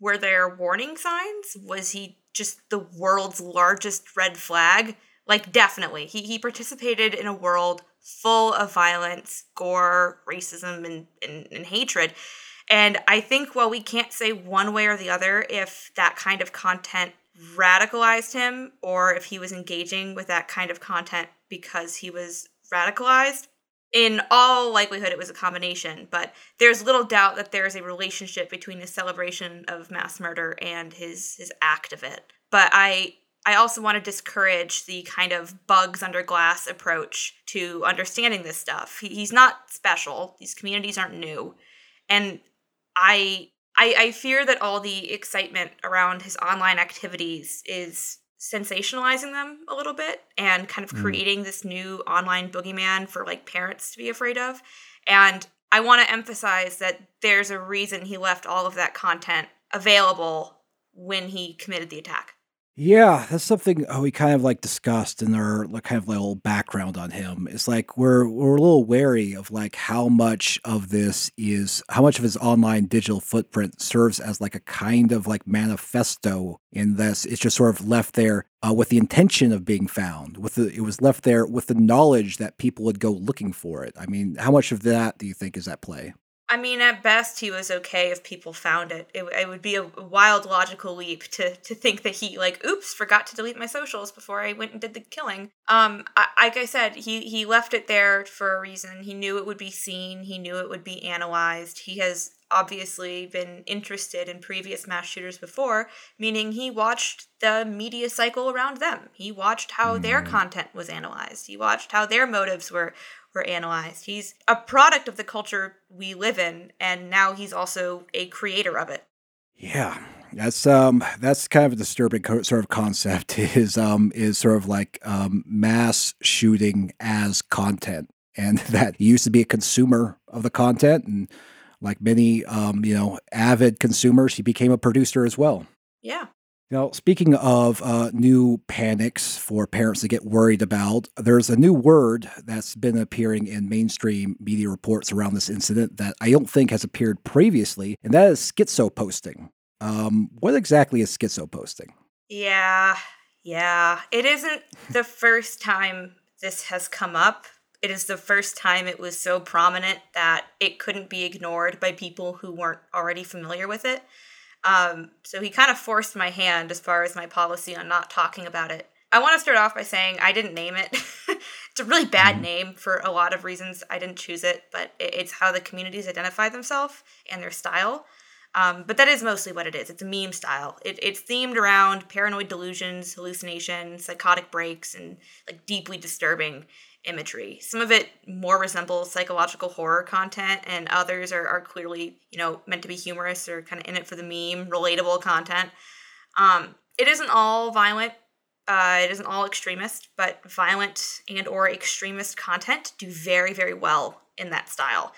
were there warning signs? Was he just the world's largest red flag? Like, definitely. He, he participated in a world full of violence, gore, racism, and, and, and hatred. And I think while we can't say one way or the other if that kind of content radicalized him or if he was engaging with that kind of content because he was radicalized, in all likelihood it was a combination. But there's little doubt that there's a relationship between his celebration of mass murder and his his act of it. But I I also want to discourage the kind of bugs under glass approach to understanding this stuff. He, he's not special. These communities aren't new. And I, I I fear that all the excitement around his online activities is sensationalizing them a little bit and kind of Mm. creating this new online boogeyman for like parents to be afraid of. And I want to emphasize that there's a reason he left all of that content available when he committed the attack. Yeah, that's something uh, we kind of like discussed in our kind of little background on him. It's like we're we're a little wary of like how much of this is how much of his online digital footprint serves as like a kind of like manifesto in this. It's just sort of left there uh, with the intention of being found. With the it was left there with the knowledge that people would go looking for it. I mean, how much of that do you think is at play? I mean, at best, he was okay if people found it. It, it would be a wild logical leap to to think that he like, oops, forgot to delete my socials before I went and did the killing. Um, I, like I said, he he left it there for a reason. He knew it would be seen. He knew it would be analyzed. He has obviously been interested in previous mass shooters before, meaning he watched the media cycle around them. He watched how their content was analyzed. He watched how their motives were were analyzed. He's a product of the culture we live in, and now he's also a creator of it. Yeah, that's um that's kind of a disturbing co- sort of concept is um is sort of like um mass shooting as content and that he used to be a consumer of the content and like many um you know avid consumers he became a producer as well. Yeah. Now, speaking of uh, new panics for parents to get worried about, there's a new word that's been appearing in mainstream media reports around this incident that I don't think has appeared previously, and that is schizo posting. Um, what exactly is schizo posting? Yeah, yeah. It isn't the first time this has come up. It is the first time it was so prominent that it couldn't be ignored by people who weren't already familiar with it. Um, so he kind of forced my hand as far as my policy on not talking about it. I want to start off by saying I didn't name it. it's a really bad name for a lot of reasons. I didn't choose it, but it's how the communities identify themselves and their style. Um, but that is mostly what it is. It's a meme style. It, it's themed around paranoid delusions, hallucinations, psychotic breaks, and like deeply disturbing imagery. Some of it more resembles psychological horror content, and others are, are clearly, you know, meant to be humorous or kind of in it for the meme, relatable content. Um, it isn't all violent. Uh, it isn't all extremist, but violent and or extremist content do very, very well in that style.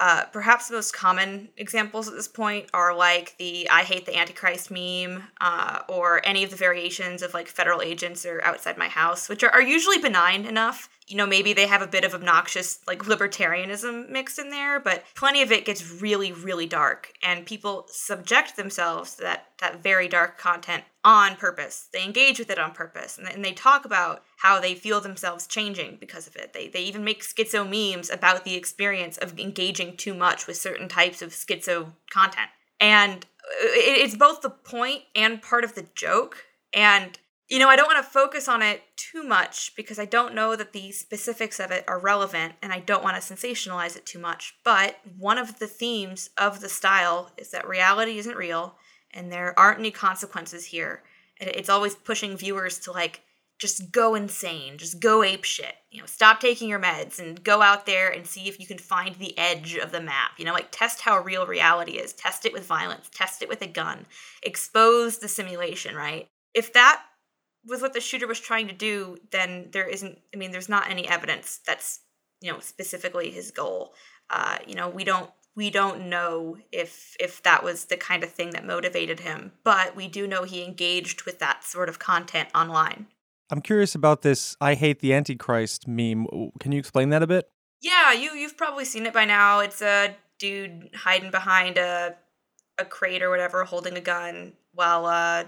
Uh, perhaps the most common examples at this point are like the I hate the Antichrist meme, uh, or any of the variations of like federal agents or outside my house, which are, are usually benign enough. You know, maybe they have a bit of obnoxious like libertarianism mixed in there, but plenty of it gets really, really dark, and people subject themselves to that, that very dark content on purpose. They engage with it on purpose, and, and they talk about how they feel themselves changing because of it. They, they even make schizo memes about the experience of engaging too much with certain types of schizo content. And uh, it, it's both the point and part of the joke. And, you know, I don't want to focus on it too much because I don't know that the specifics of it are relevant and I don't want to sensationalize it too much. But one of the themes of the style is that reality isn't real and there aren't any consequences here. And it's always pushing viewers to like just go insane, just go ape shit. You know, stop taking your meds and go out there and see if you can find the edge of the map. You know, like test how real reality is, test it with violence, test it with a gun, expose the simulation, right? If that was what the shooter was trying to do, then there isn't, I mean, there's not any evidence that's you know, specifically his goal. Uh, you know, we don't we don't know if if that was the kind of thing that motivated him, but we do know he engaged with that sort of content online. I'm curious about this I hate the Antichrist meme. Can you explain that a bit? Yeah, you you've probably seen it by now. It's a dude hiding behind a a crate or whatever, holding a gun while uh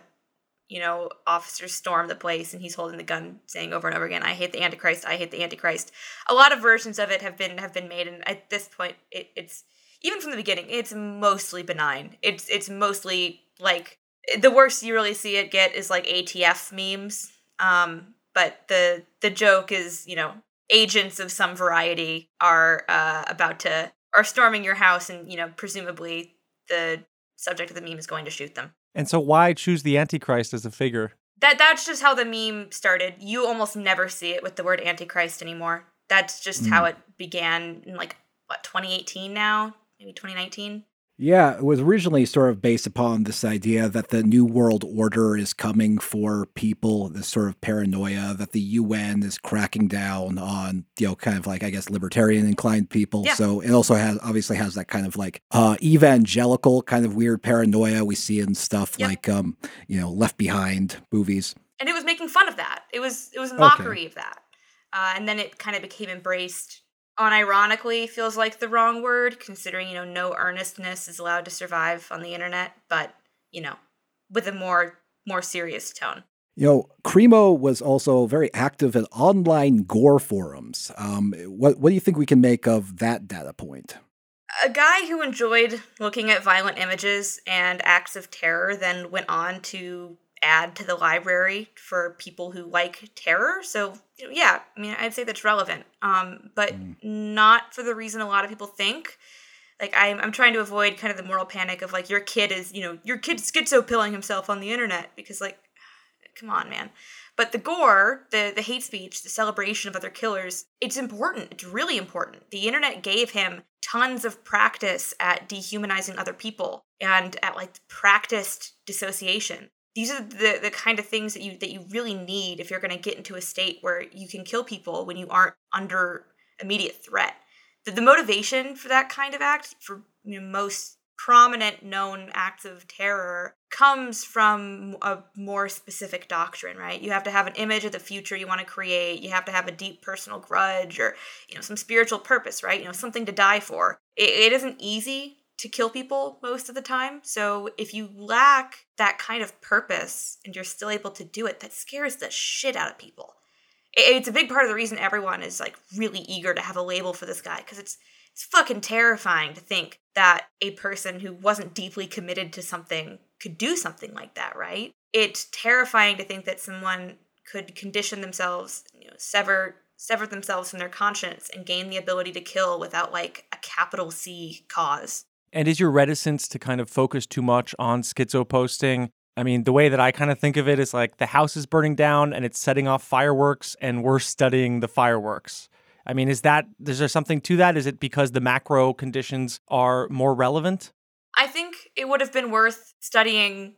you know, officers storm the place and he's holding the gun saying over and over again, I hate the Antichrist, I hate the Antichrist. A lot of versions of it have been have been made and at this point it, it's even from the beginning, it's mostly benign. It's it's mostly like the worst you really see it get is like ATF memes. Um, but the the joke is, you know, agents of some variety are uh, about to are storming your house, and you know, presumably the subject of the meme is going to shoot them. And so, why choose the Antichrist as a figure? That that's just how the meme started. You almost never see it with the word Antichrist anymore. That's just mm. how it began in like what 2018 now, maybe 2019. Yeah, it was originally sort of based upon this idea that the New World Order is coming for people, this sort of paranoia that the UN is cracking down on, you know, kind of like, I guess, libertarian inclined people. Yeah. So it also has, obviously, has that kind of like uh, evangelical kind of weird paranoia we see in stuff yep. like, um, you know, Left Behind movies. And it was making fun of that. It was, it was mockery okay. of that. Uh, and then it kind of became embraced unironically feels like the wrong word, considering, you know, no earnestness is allowed to survive on the internet, but, you know, with a more more serious tone. You know, Crimo was also very active in online gore forums. Um, what what do you think we can make of that data point? A guy who enjoyed looking at violent images and acts of terror then went on to add to the library for people who like terror. So yeah, I mean, I'd say that's relevant, um, but mm. not for the reason a lot of people think. Like I'm, I'm trying to avoid kind of the moral panic of like your kid is, you know, your kid schizo pilling himself on the internet because like, come on, man. But the gore, the the hate speech, the celebration of other killers, it's important. It's really important. The internet gave him tons of practice at dehumanizing other people and at like practiced dissociation these are the the kind of things that you that you really need if you're going to get into a state where you can kill people when you aren't under immediate threat. The, the motivation for that kind of act, for you know, most prominent known acts of terror, comes from a more specific doctrine, right? You have to have an image of the future you want to create. You have to have a deep personal grudge or you know some spiritual purpose, right? You know something to die for. it, it isn't easy to kill people most of the time. So if you lack that kind of purpose and you're still able to do it, that scares the shit out of people. It's a big part of the reason everyone is like really eager to have a label for this guy because it's it's fucking terrifying to think that a person who wasn't deeply committed to something could do something like that, right? It's terrifying to think that someone could condition themselves, you know, sever sever themselves from their conscience and gain the ability to kill without like a capital C cause. And is your reticence to kind of focus too much on schizo posting? I mean, the way that I kind of think of it is like the house is burning down and it's setting off fireworks and we're studying the fireworks. I mean, is that, is there something to that? Is it because the macro conditions are more relevant? I think it would have been worth studying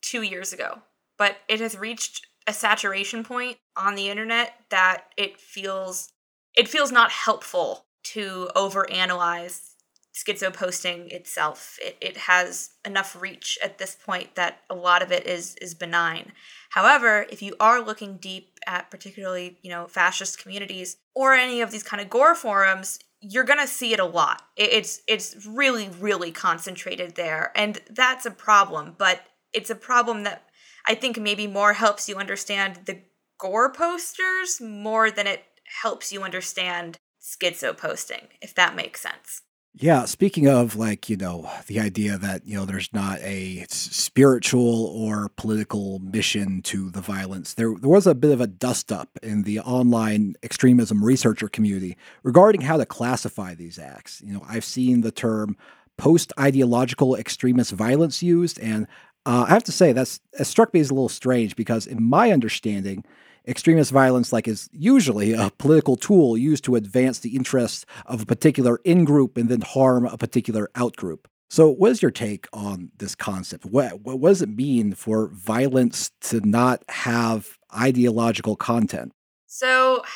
two years ago, but it has reached a saturation point on the internet that it feels it feels not helpful to overanalyze schizo posting itself. It, it has enough reach at this point that a lot of it is is benign. However if you are looking deep at particularly you know fascist communities or any of these kind of gore forums you're gonna see it a lot. It, it's it's really really concentrated there and that's a problem but it's a problem that i think maybe more helps you understand the gore posters more than it helps you understand schizo posting if that makes sense yeah, speaking of like, you know, the idea that, you know, there's not a spiritual or political mission to the violence, there, there was a bit of a dust up in the online extremism researcher community regarding how to classify these acts. You know, I've seen the term post ideological extremist violence used, and uh, I have to say that's struck me as a little strange because, in my understanding, extremist violence like is usually a political tool used to advance the interests of a particular in-group and then harm a particular out-group. So, what is your take on this concept? What, what does it mean for violence to not have ideological content? So,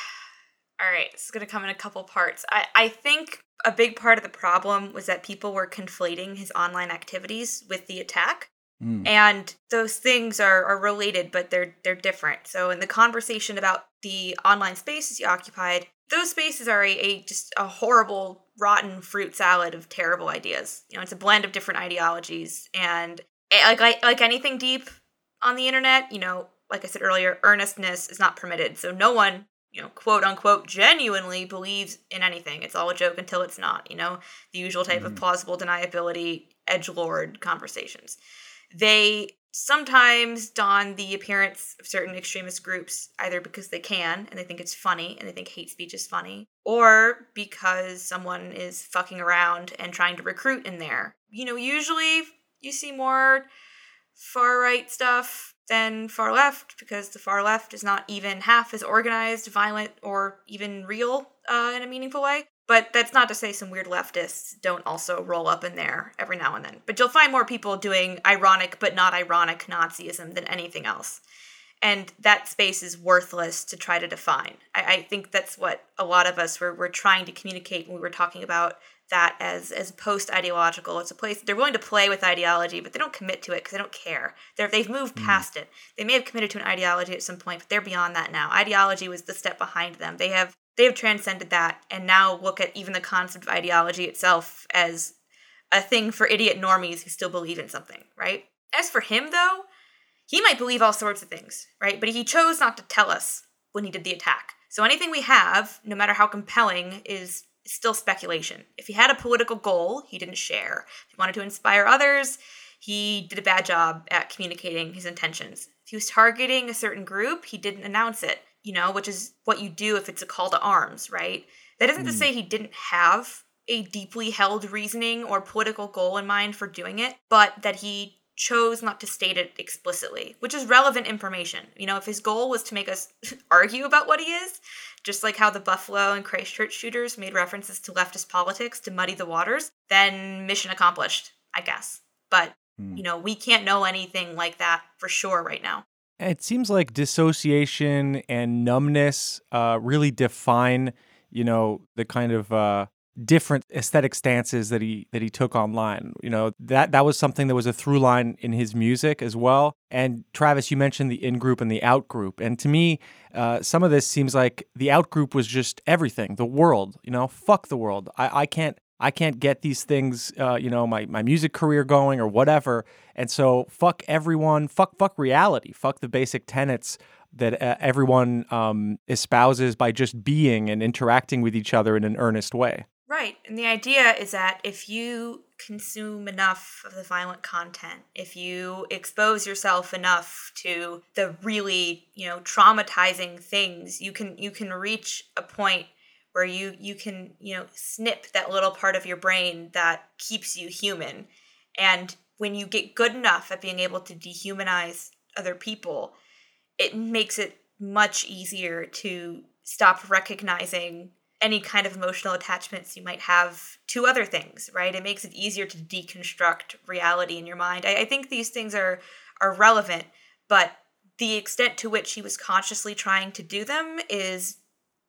All right, this is going to come in a couple parts. I, I think a big part of the problem was that people were conflating his online activities with the attack. Mm. And those things are, are related, but they're they're different. So in the conversation about the online spaces you occupied, those spaces are a, a just a horrible, rotten fruit salad of terrible ideas. You know, it's a blend of different ideologies, and eh, like like, like anything deep on the internet, you know, like I said earlier, earnestness is not permitted. So no one you know, quote unquote, genuinely believes in anything. It's all a joke until it's not, you know, the usual type of plausible deniability, edge lord conversations. They sometimes don the appearance of certain extremist groups either because they can and they think it's funny and they think hate speech is funny, or because someone is fucking around and trying to recruit in there. You know, usually you see more far right stuff than far left because the far left is not even half as organized, violent, or even real uh, in a meaningful way. But that's not to say some weird leftists don't also roll up in there every now and then. But you'll find more people doing ironic but not ironic Nazism than anything else. And that space is worthless to try to define. I, I think that's what a lot of us were, were trying to communicate when we were talking about that as as post ideological. It's a place they're willing to play with ideology, but they don't commit to it because they don't care. They're, they've moved mm. past it. They may have committed to an ideology at some point, but they're beyond that now. Ideology was the step behind them. They have they have transcended that and now look at even the concept of ideology itself as a thing for idiot normies who still believe in something, right? As for him though, he might believe all sorts of things, right? But he chose not to tell us when he did the attack. So anything we have, no matter how compelling, is still speculation. If he had a political goal, he didn't share. If he wanted to inspire others, he did a bad job at communicating his intentions. If he was targeting a certain group, he didn't announce it, you know, which is what you do if it's a call to arms, right? That isn't to hmm. say he didn't have a deeply held reasoning or political goal in mind for doing it, but that he chose not to state it explicitly, which is relevant information. You know, if his goal was to make us argue about what he is, just like how the Buffalo and Christchurch shooters made references to leftist politics to muddy the waters, then mission accomplished, I guess. But, hmm. you know, we can't know anything like that for sure right now. It seems like dissociation and numbness uh, really define, you know, the kind of uh, different aesthetic stances that he that he took online. You know, that that was something that was a through line in his music as well. And Travis, you mentioned the in group and the out group, and to me, uh, some of this seems like the out group was just everything, the world. You know, fuck the world. I, I can't. I can't get these things, uh, you know, my, my music career going or whatever. And so fuck everyone, fuck fuck reality, fuck the basic tenets that uh, everyone um, espouses by just being and interacting with each other in an earnest way. Right. And the idea is that if you consume enough of the violent content, if you expose yourself enough to the really, you know, traumatizing things, you can you can reach a point where you you can, you know, snip that little part of your brain that keeps you human. And when you get good enough at being able to dehumanize other people, it makes it much easier to stop recognizing any kind of emotional attachments you might have to other things, right? It makes it easier to deconstruct reality in your mind. I, I, think these things are are relevant, but the extent to which he was consciously trying to do them is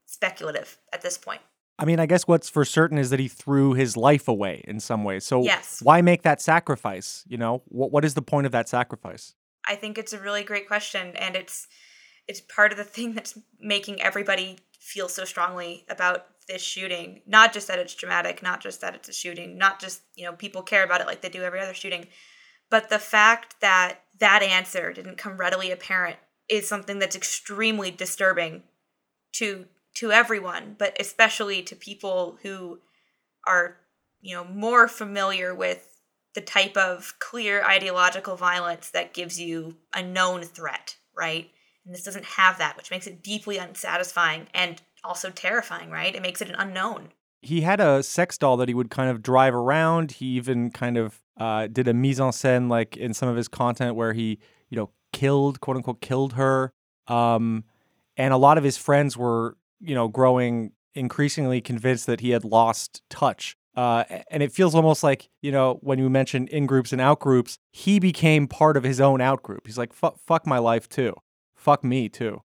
speculative at this point. I mean, I guess what's for certain is that he threw his life away in some ways. So yes. why make that sacrifice? You know, what what is the point of that sacrifice? I think it's a really great question, and it's it's part of the thing that's making everybody feel so strongly about this shooting. Not just that it's dramatic, not just that it's a shooting, not just you know people care about it like they do every other shooting, but the fact that that answer didn't come readily apparent is something that's extremely disturbing to to everyone, but especially to people who are, you know, more familiar with the type of clear ideological violence that gives you a known threat, right? And this doesn't have that, which makes it deeply unsatisfying and also terrifying, right? It makes it an unknown. He had a sex doll that he would kind of drive around. He even kind of uh, did a mise en scène, like in some of his content, where he, you know, killed, quote unquote, killed her. Um, and a lot of his friends were you know, growing increasingly convinced that he had lost touch. Uh, and it feels almost like, you know, when you mentioned in groups and out groups, he became part of his own out group. He's like, fuck my life too. Fuck me too.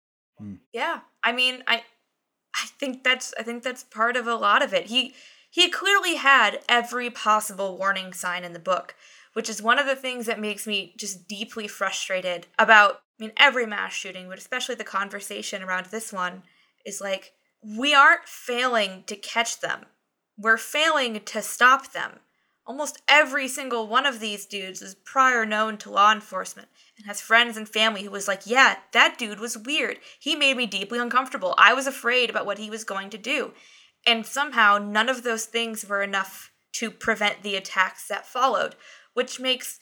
Yeah. I mean, I I think that's I think that's part of a lot of it. He he clearly had every possible warning sign in the book, which is one of the things that makes me just deeply frustrated about I mean every mass shooting, but especially the conversation around this one is like we aren't failing to catch them. We're failing to stop them. Almost every single one of these dudes is prior known to law enforcement and has friends and family who was like, yeah, that dude was weird. He made me deeply uncomfortable. I was afraid about what he was going to do. And somehow none of those things were enough to prevent the attacks that followed, which makes,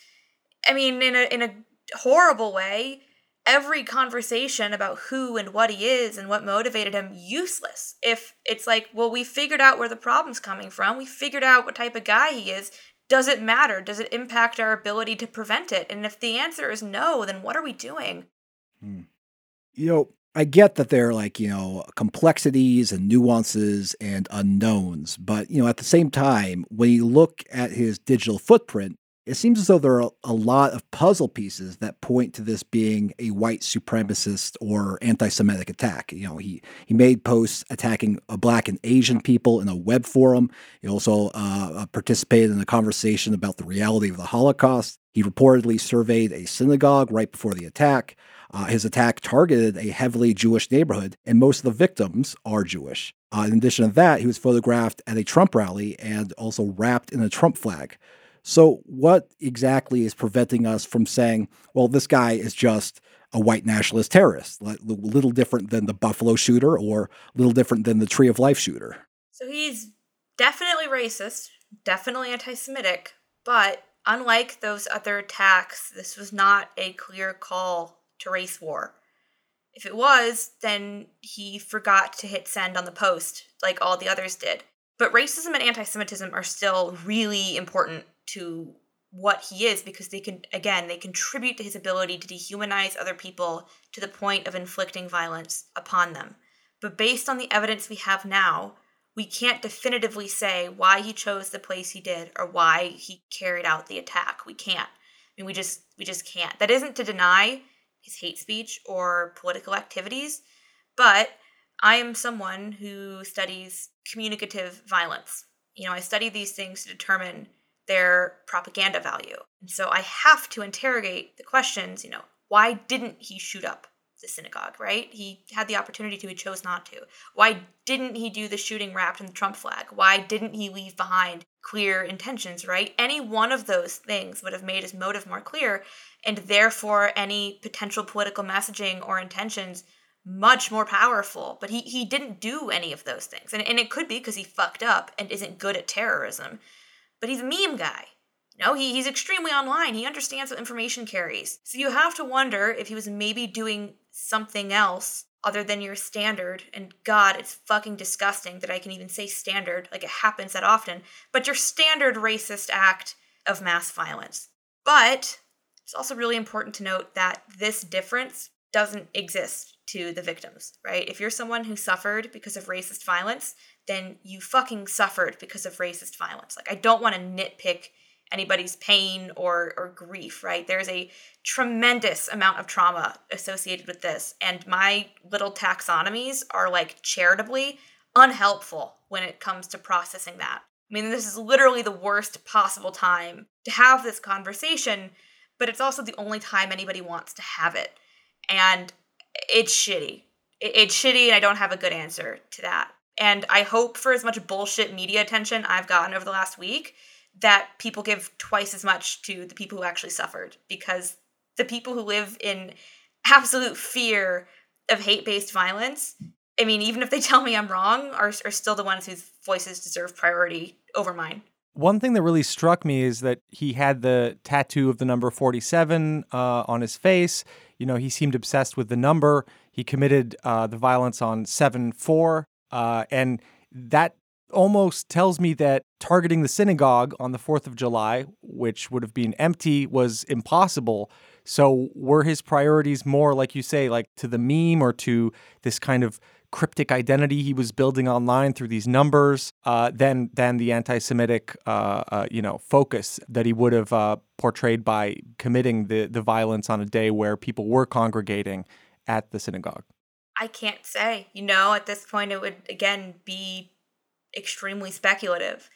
I mean, in a, in a horrible way, every conversation about who and what he is and what motivated him useless. If it's like, well, we figured out where the problem's coming from, we figured out what type of guy he is. Does it matter? Does it impact our ability to prevent it? And if the answer is no, then what are we doing? Hmm. You know, I get that there are like, you know, complexities and nuances and unknowns, but, you know, at the same time, when you look at his digital footprint, it seems as though there are a lot of puzzle pieces that point to this being a white supremacist or anti-Semitic attack. You know, he he made posts attacking black and Asian people in a web forum. He also uh, uh, participated in a conversation about the reality of the Holocaust. He reportedly surveyed a synagogue right before the attack. Uh, his attack targeted a heavily Jewish neighborhood, and most of the victims are Jewish. Uh, in addition to that, he was photographed at a Trump rally and also wrapped in a Trump flag. So, what exactly is preventing us from saying, well, this guy is just a white nationalist terrorist, a little different than the Buffalo shooter or a little different than the Tree of Life shooter? So, he's definitely racist, definitely anti Semitic, but unlike those other attacks, this was not a clear call to race war. If it was, then he forgot to hit send on the post like all the others did. But racism and anti Semitism are still really important to what he is because they can again they contribute to his ability to dehumanize other people to the point of inflicting violence upon them. But based on the evidence we have now we can't definitively say why he chose the place he did or why he carried out the attack. We can't. I mean we just we just can't. That isn't to deny his hate speech or political activities but i am someone who studies communicative violence. You know i study these things to determine their propaganda value. And so I have to interrogate the questions, you know, why didn't he shoot up the synagogue, right? He had the opportunity to, he chose not to. Why didn't he do the shooting wrapped in the Trump flag? Why didn't he leave behind clear intentions, right? Any one of those things would have made his motive more clear, and therefore any potential political messaging or intentions much more powerful. But he, he didn't do any of those things. And, and it could be because he fucked up and isn't good at terrorism but he's a meme guy. You know, he, he's extremely online. He understands what information carries. So you have to wonder if he was maybe doing something else other than your standard. And God, it's fucking disgusting that I can even say standard, like it happens that often, but your standard racist act of mass violence. But it's also really important to note that this difference doesn't exist to the victims, right? If you're someone who suffered because of racist violence, then you fucking suffered because of racist violence. Like I don't want to nitpick anybody's pain or or grief, right? There's a tremendous amount of trauma associated with this and my little taxonomies are like charitably unhelpful when it comes to processing that. I mean, this is literally the worst possible time to have this conversation, but it's also the only time anybody wants to have it. And it's shitty. It's shitty, and I don't have a good answer to that. And I hope for as much bullshit media attention I've gotten over the last week that people give twice as much to the people who actually suffered because the people who live in absolute fear of hate based violence, I mean, even if they tell me I'm wrong, are, are still the ones whose voices deserve priority over mine. One thing that really struck me is that he had the tattoo of the number 47 uh, on his face. You know, he seemed obsessed with the number. He committed uh, the violence on 7 4. Uh, and that almost tells me that targeting the synagogue on the 4th of July, which would have been empty, was impossible. So, were his priorities more, like you say, like to the meme or to this kind of cryptic identity he was building online through these numbers uh, than than the anti-Semitic, uh, uh, you know, focus that he would have uh, portrayed by committing the the violence on a day where people were congregating at the synagogue? I can't say. You know, at this point, it would again be extremely speculative.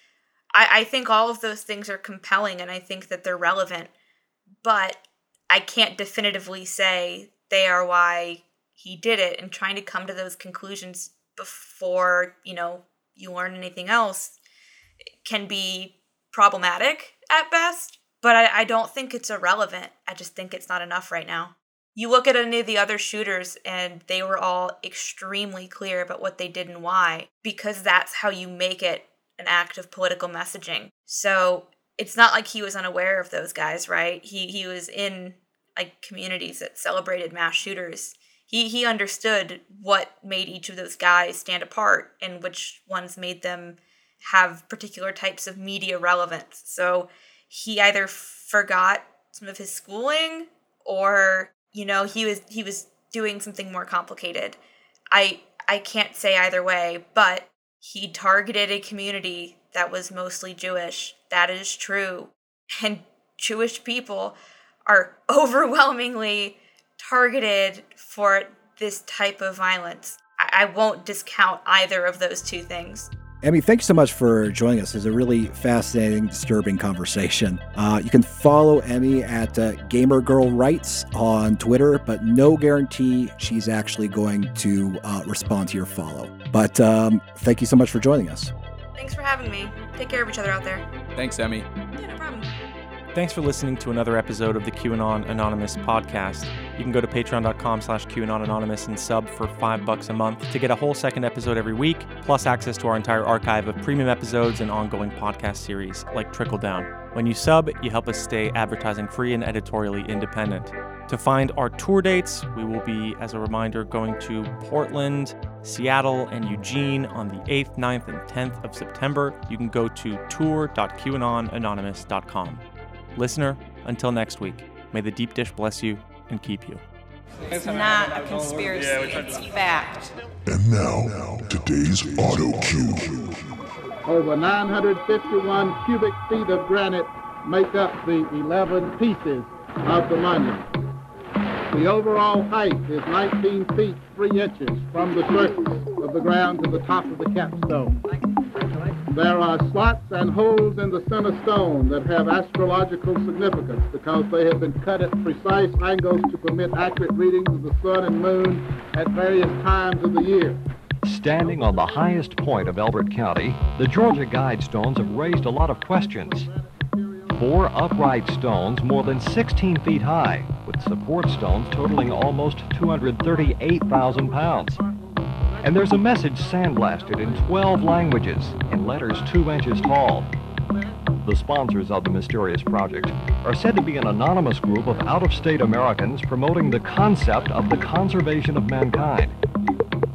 I, I think all of those things are compelling and I think that they're relevant, but I can't definitively say they are why he did it and trying to come to those conclusions before, you know, you learn anything else can be problematic at best, but I, I don't think it's irrelevant. I just think it's not enough right now. You look at any of the other shooters, and they were all extremely clear about what they did and why, because that's how you make it an act of political messaging. So it's not like he was unaware of those guys, right? He he was in like communities that celebrated mass shooters. He he understood what made each of those guys stand apart and which ones made them have particular types of media relevance. So he either forgot some of his schooling or you know he was he was doing something more complicated. I I can't say either way, but he targeted a community that was mostly Jewish. That is true. And Jewish people are overwhelmingly targeted for this type of violence. I, I won't discount either of those two things. Emmy, thank you so much for joining us. It's a really fascinating, disturbing conversation. Uh, you can follow Emmy at uh, Gamer Girl Rights on Twitter, but no guarantee she's actually going to uh, respond to your follow. But um, thank you so much for joining us. Thanks for having me. Take care of each other out there. Thanks, Emmy. Yeah, no problem. Thanks for listening to another episode of the QAnon Anonymous podcast. You can go to patreon.com slash QAnon Anonymous and sub for five bucks a month to get a whole second episode every week, plus access to our entire archive of premium episodes and ongoing podcast series like Trickle Down. When you sub, you help us stay advertising free and editorially independent. To find our tour dates, we will be, as a reminder, going to Portland, Seattle, and Eugene on the 8th, 9th, and 10th of September. You can go to tour.QAnonanonymous.com. Listener, until next week, may the deep dish bless you and keep you. It's not a conspiracy, it's fact. And now, today's auto cue. Over 951 cubic feet of granite make up the 11 pieces of the monument. The overall height is 19 feet 3 inches from the surface of the ground to the top of the capstone. There are slots and holes in the center stone that have astrological significance because they have been cut at precise angles to permit accurate readings of the sun and moon at various times of the year. Standing on the highest point of Elbert County, the Georgia Guidestones have raised a lot of questions. Four upright stones more than 16 feet high, with support stones totaling almost 238,000 pounds. And there's a message sandblasted in 12 languages in letters 2 inches tall. The sponsors of the mysterious project are said to be an anonymous group of out-of-state Americans promoting the concept of the conservation of mankind.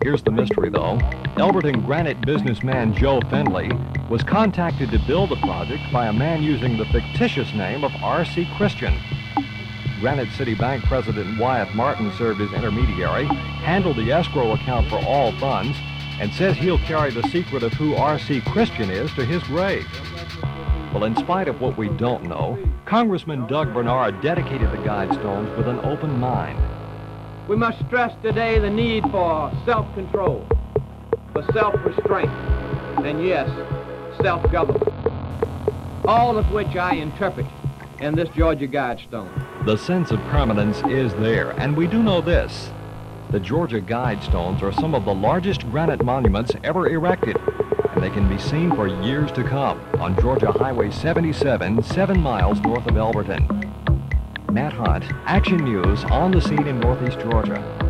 Here's the mystery, though. Elberton granite businessman Joe Fendley was contacted to build the project by a man using the fictitious name of R.C. Christian. Granite City Bank President Wyatt Martin served as intermediary, handled the escrow account for all funds, and says he'll carry the secret of who R.C. Christian is to his grave. Well, in spite of what we don't know, Congressman Doug Barnard dedicated the Guidestones with an open mind. We must stress today the need for self-control, for self-restraint, and yes, self-government. All of which I interpret in this Georgia Guidestone. The sense of permanence is there, and we do know this. The Georgia Guidestones are some of the largest granite monuments ever erected, and they can be seen for years to come on Georgia Highway 77, seven miles north of Elberton. Matt Hunt, Action News, on the scene in Northeast Georgia.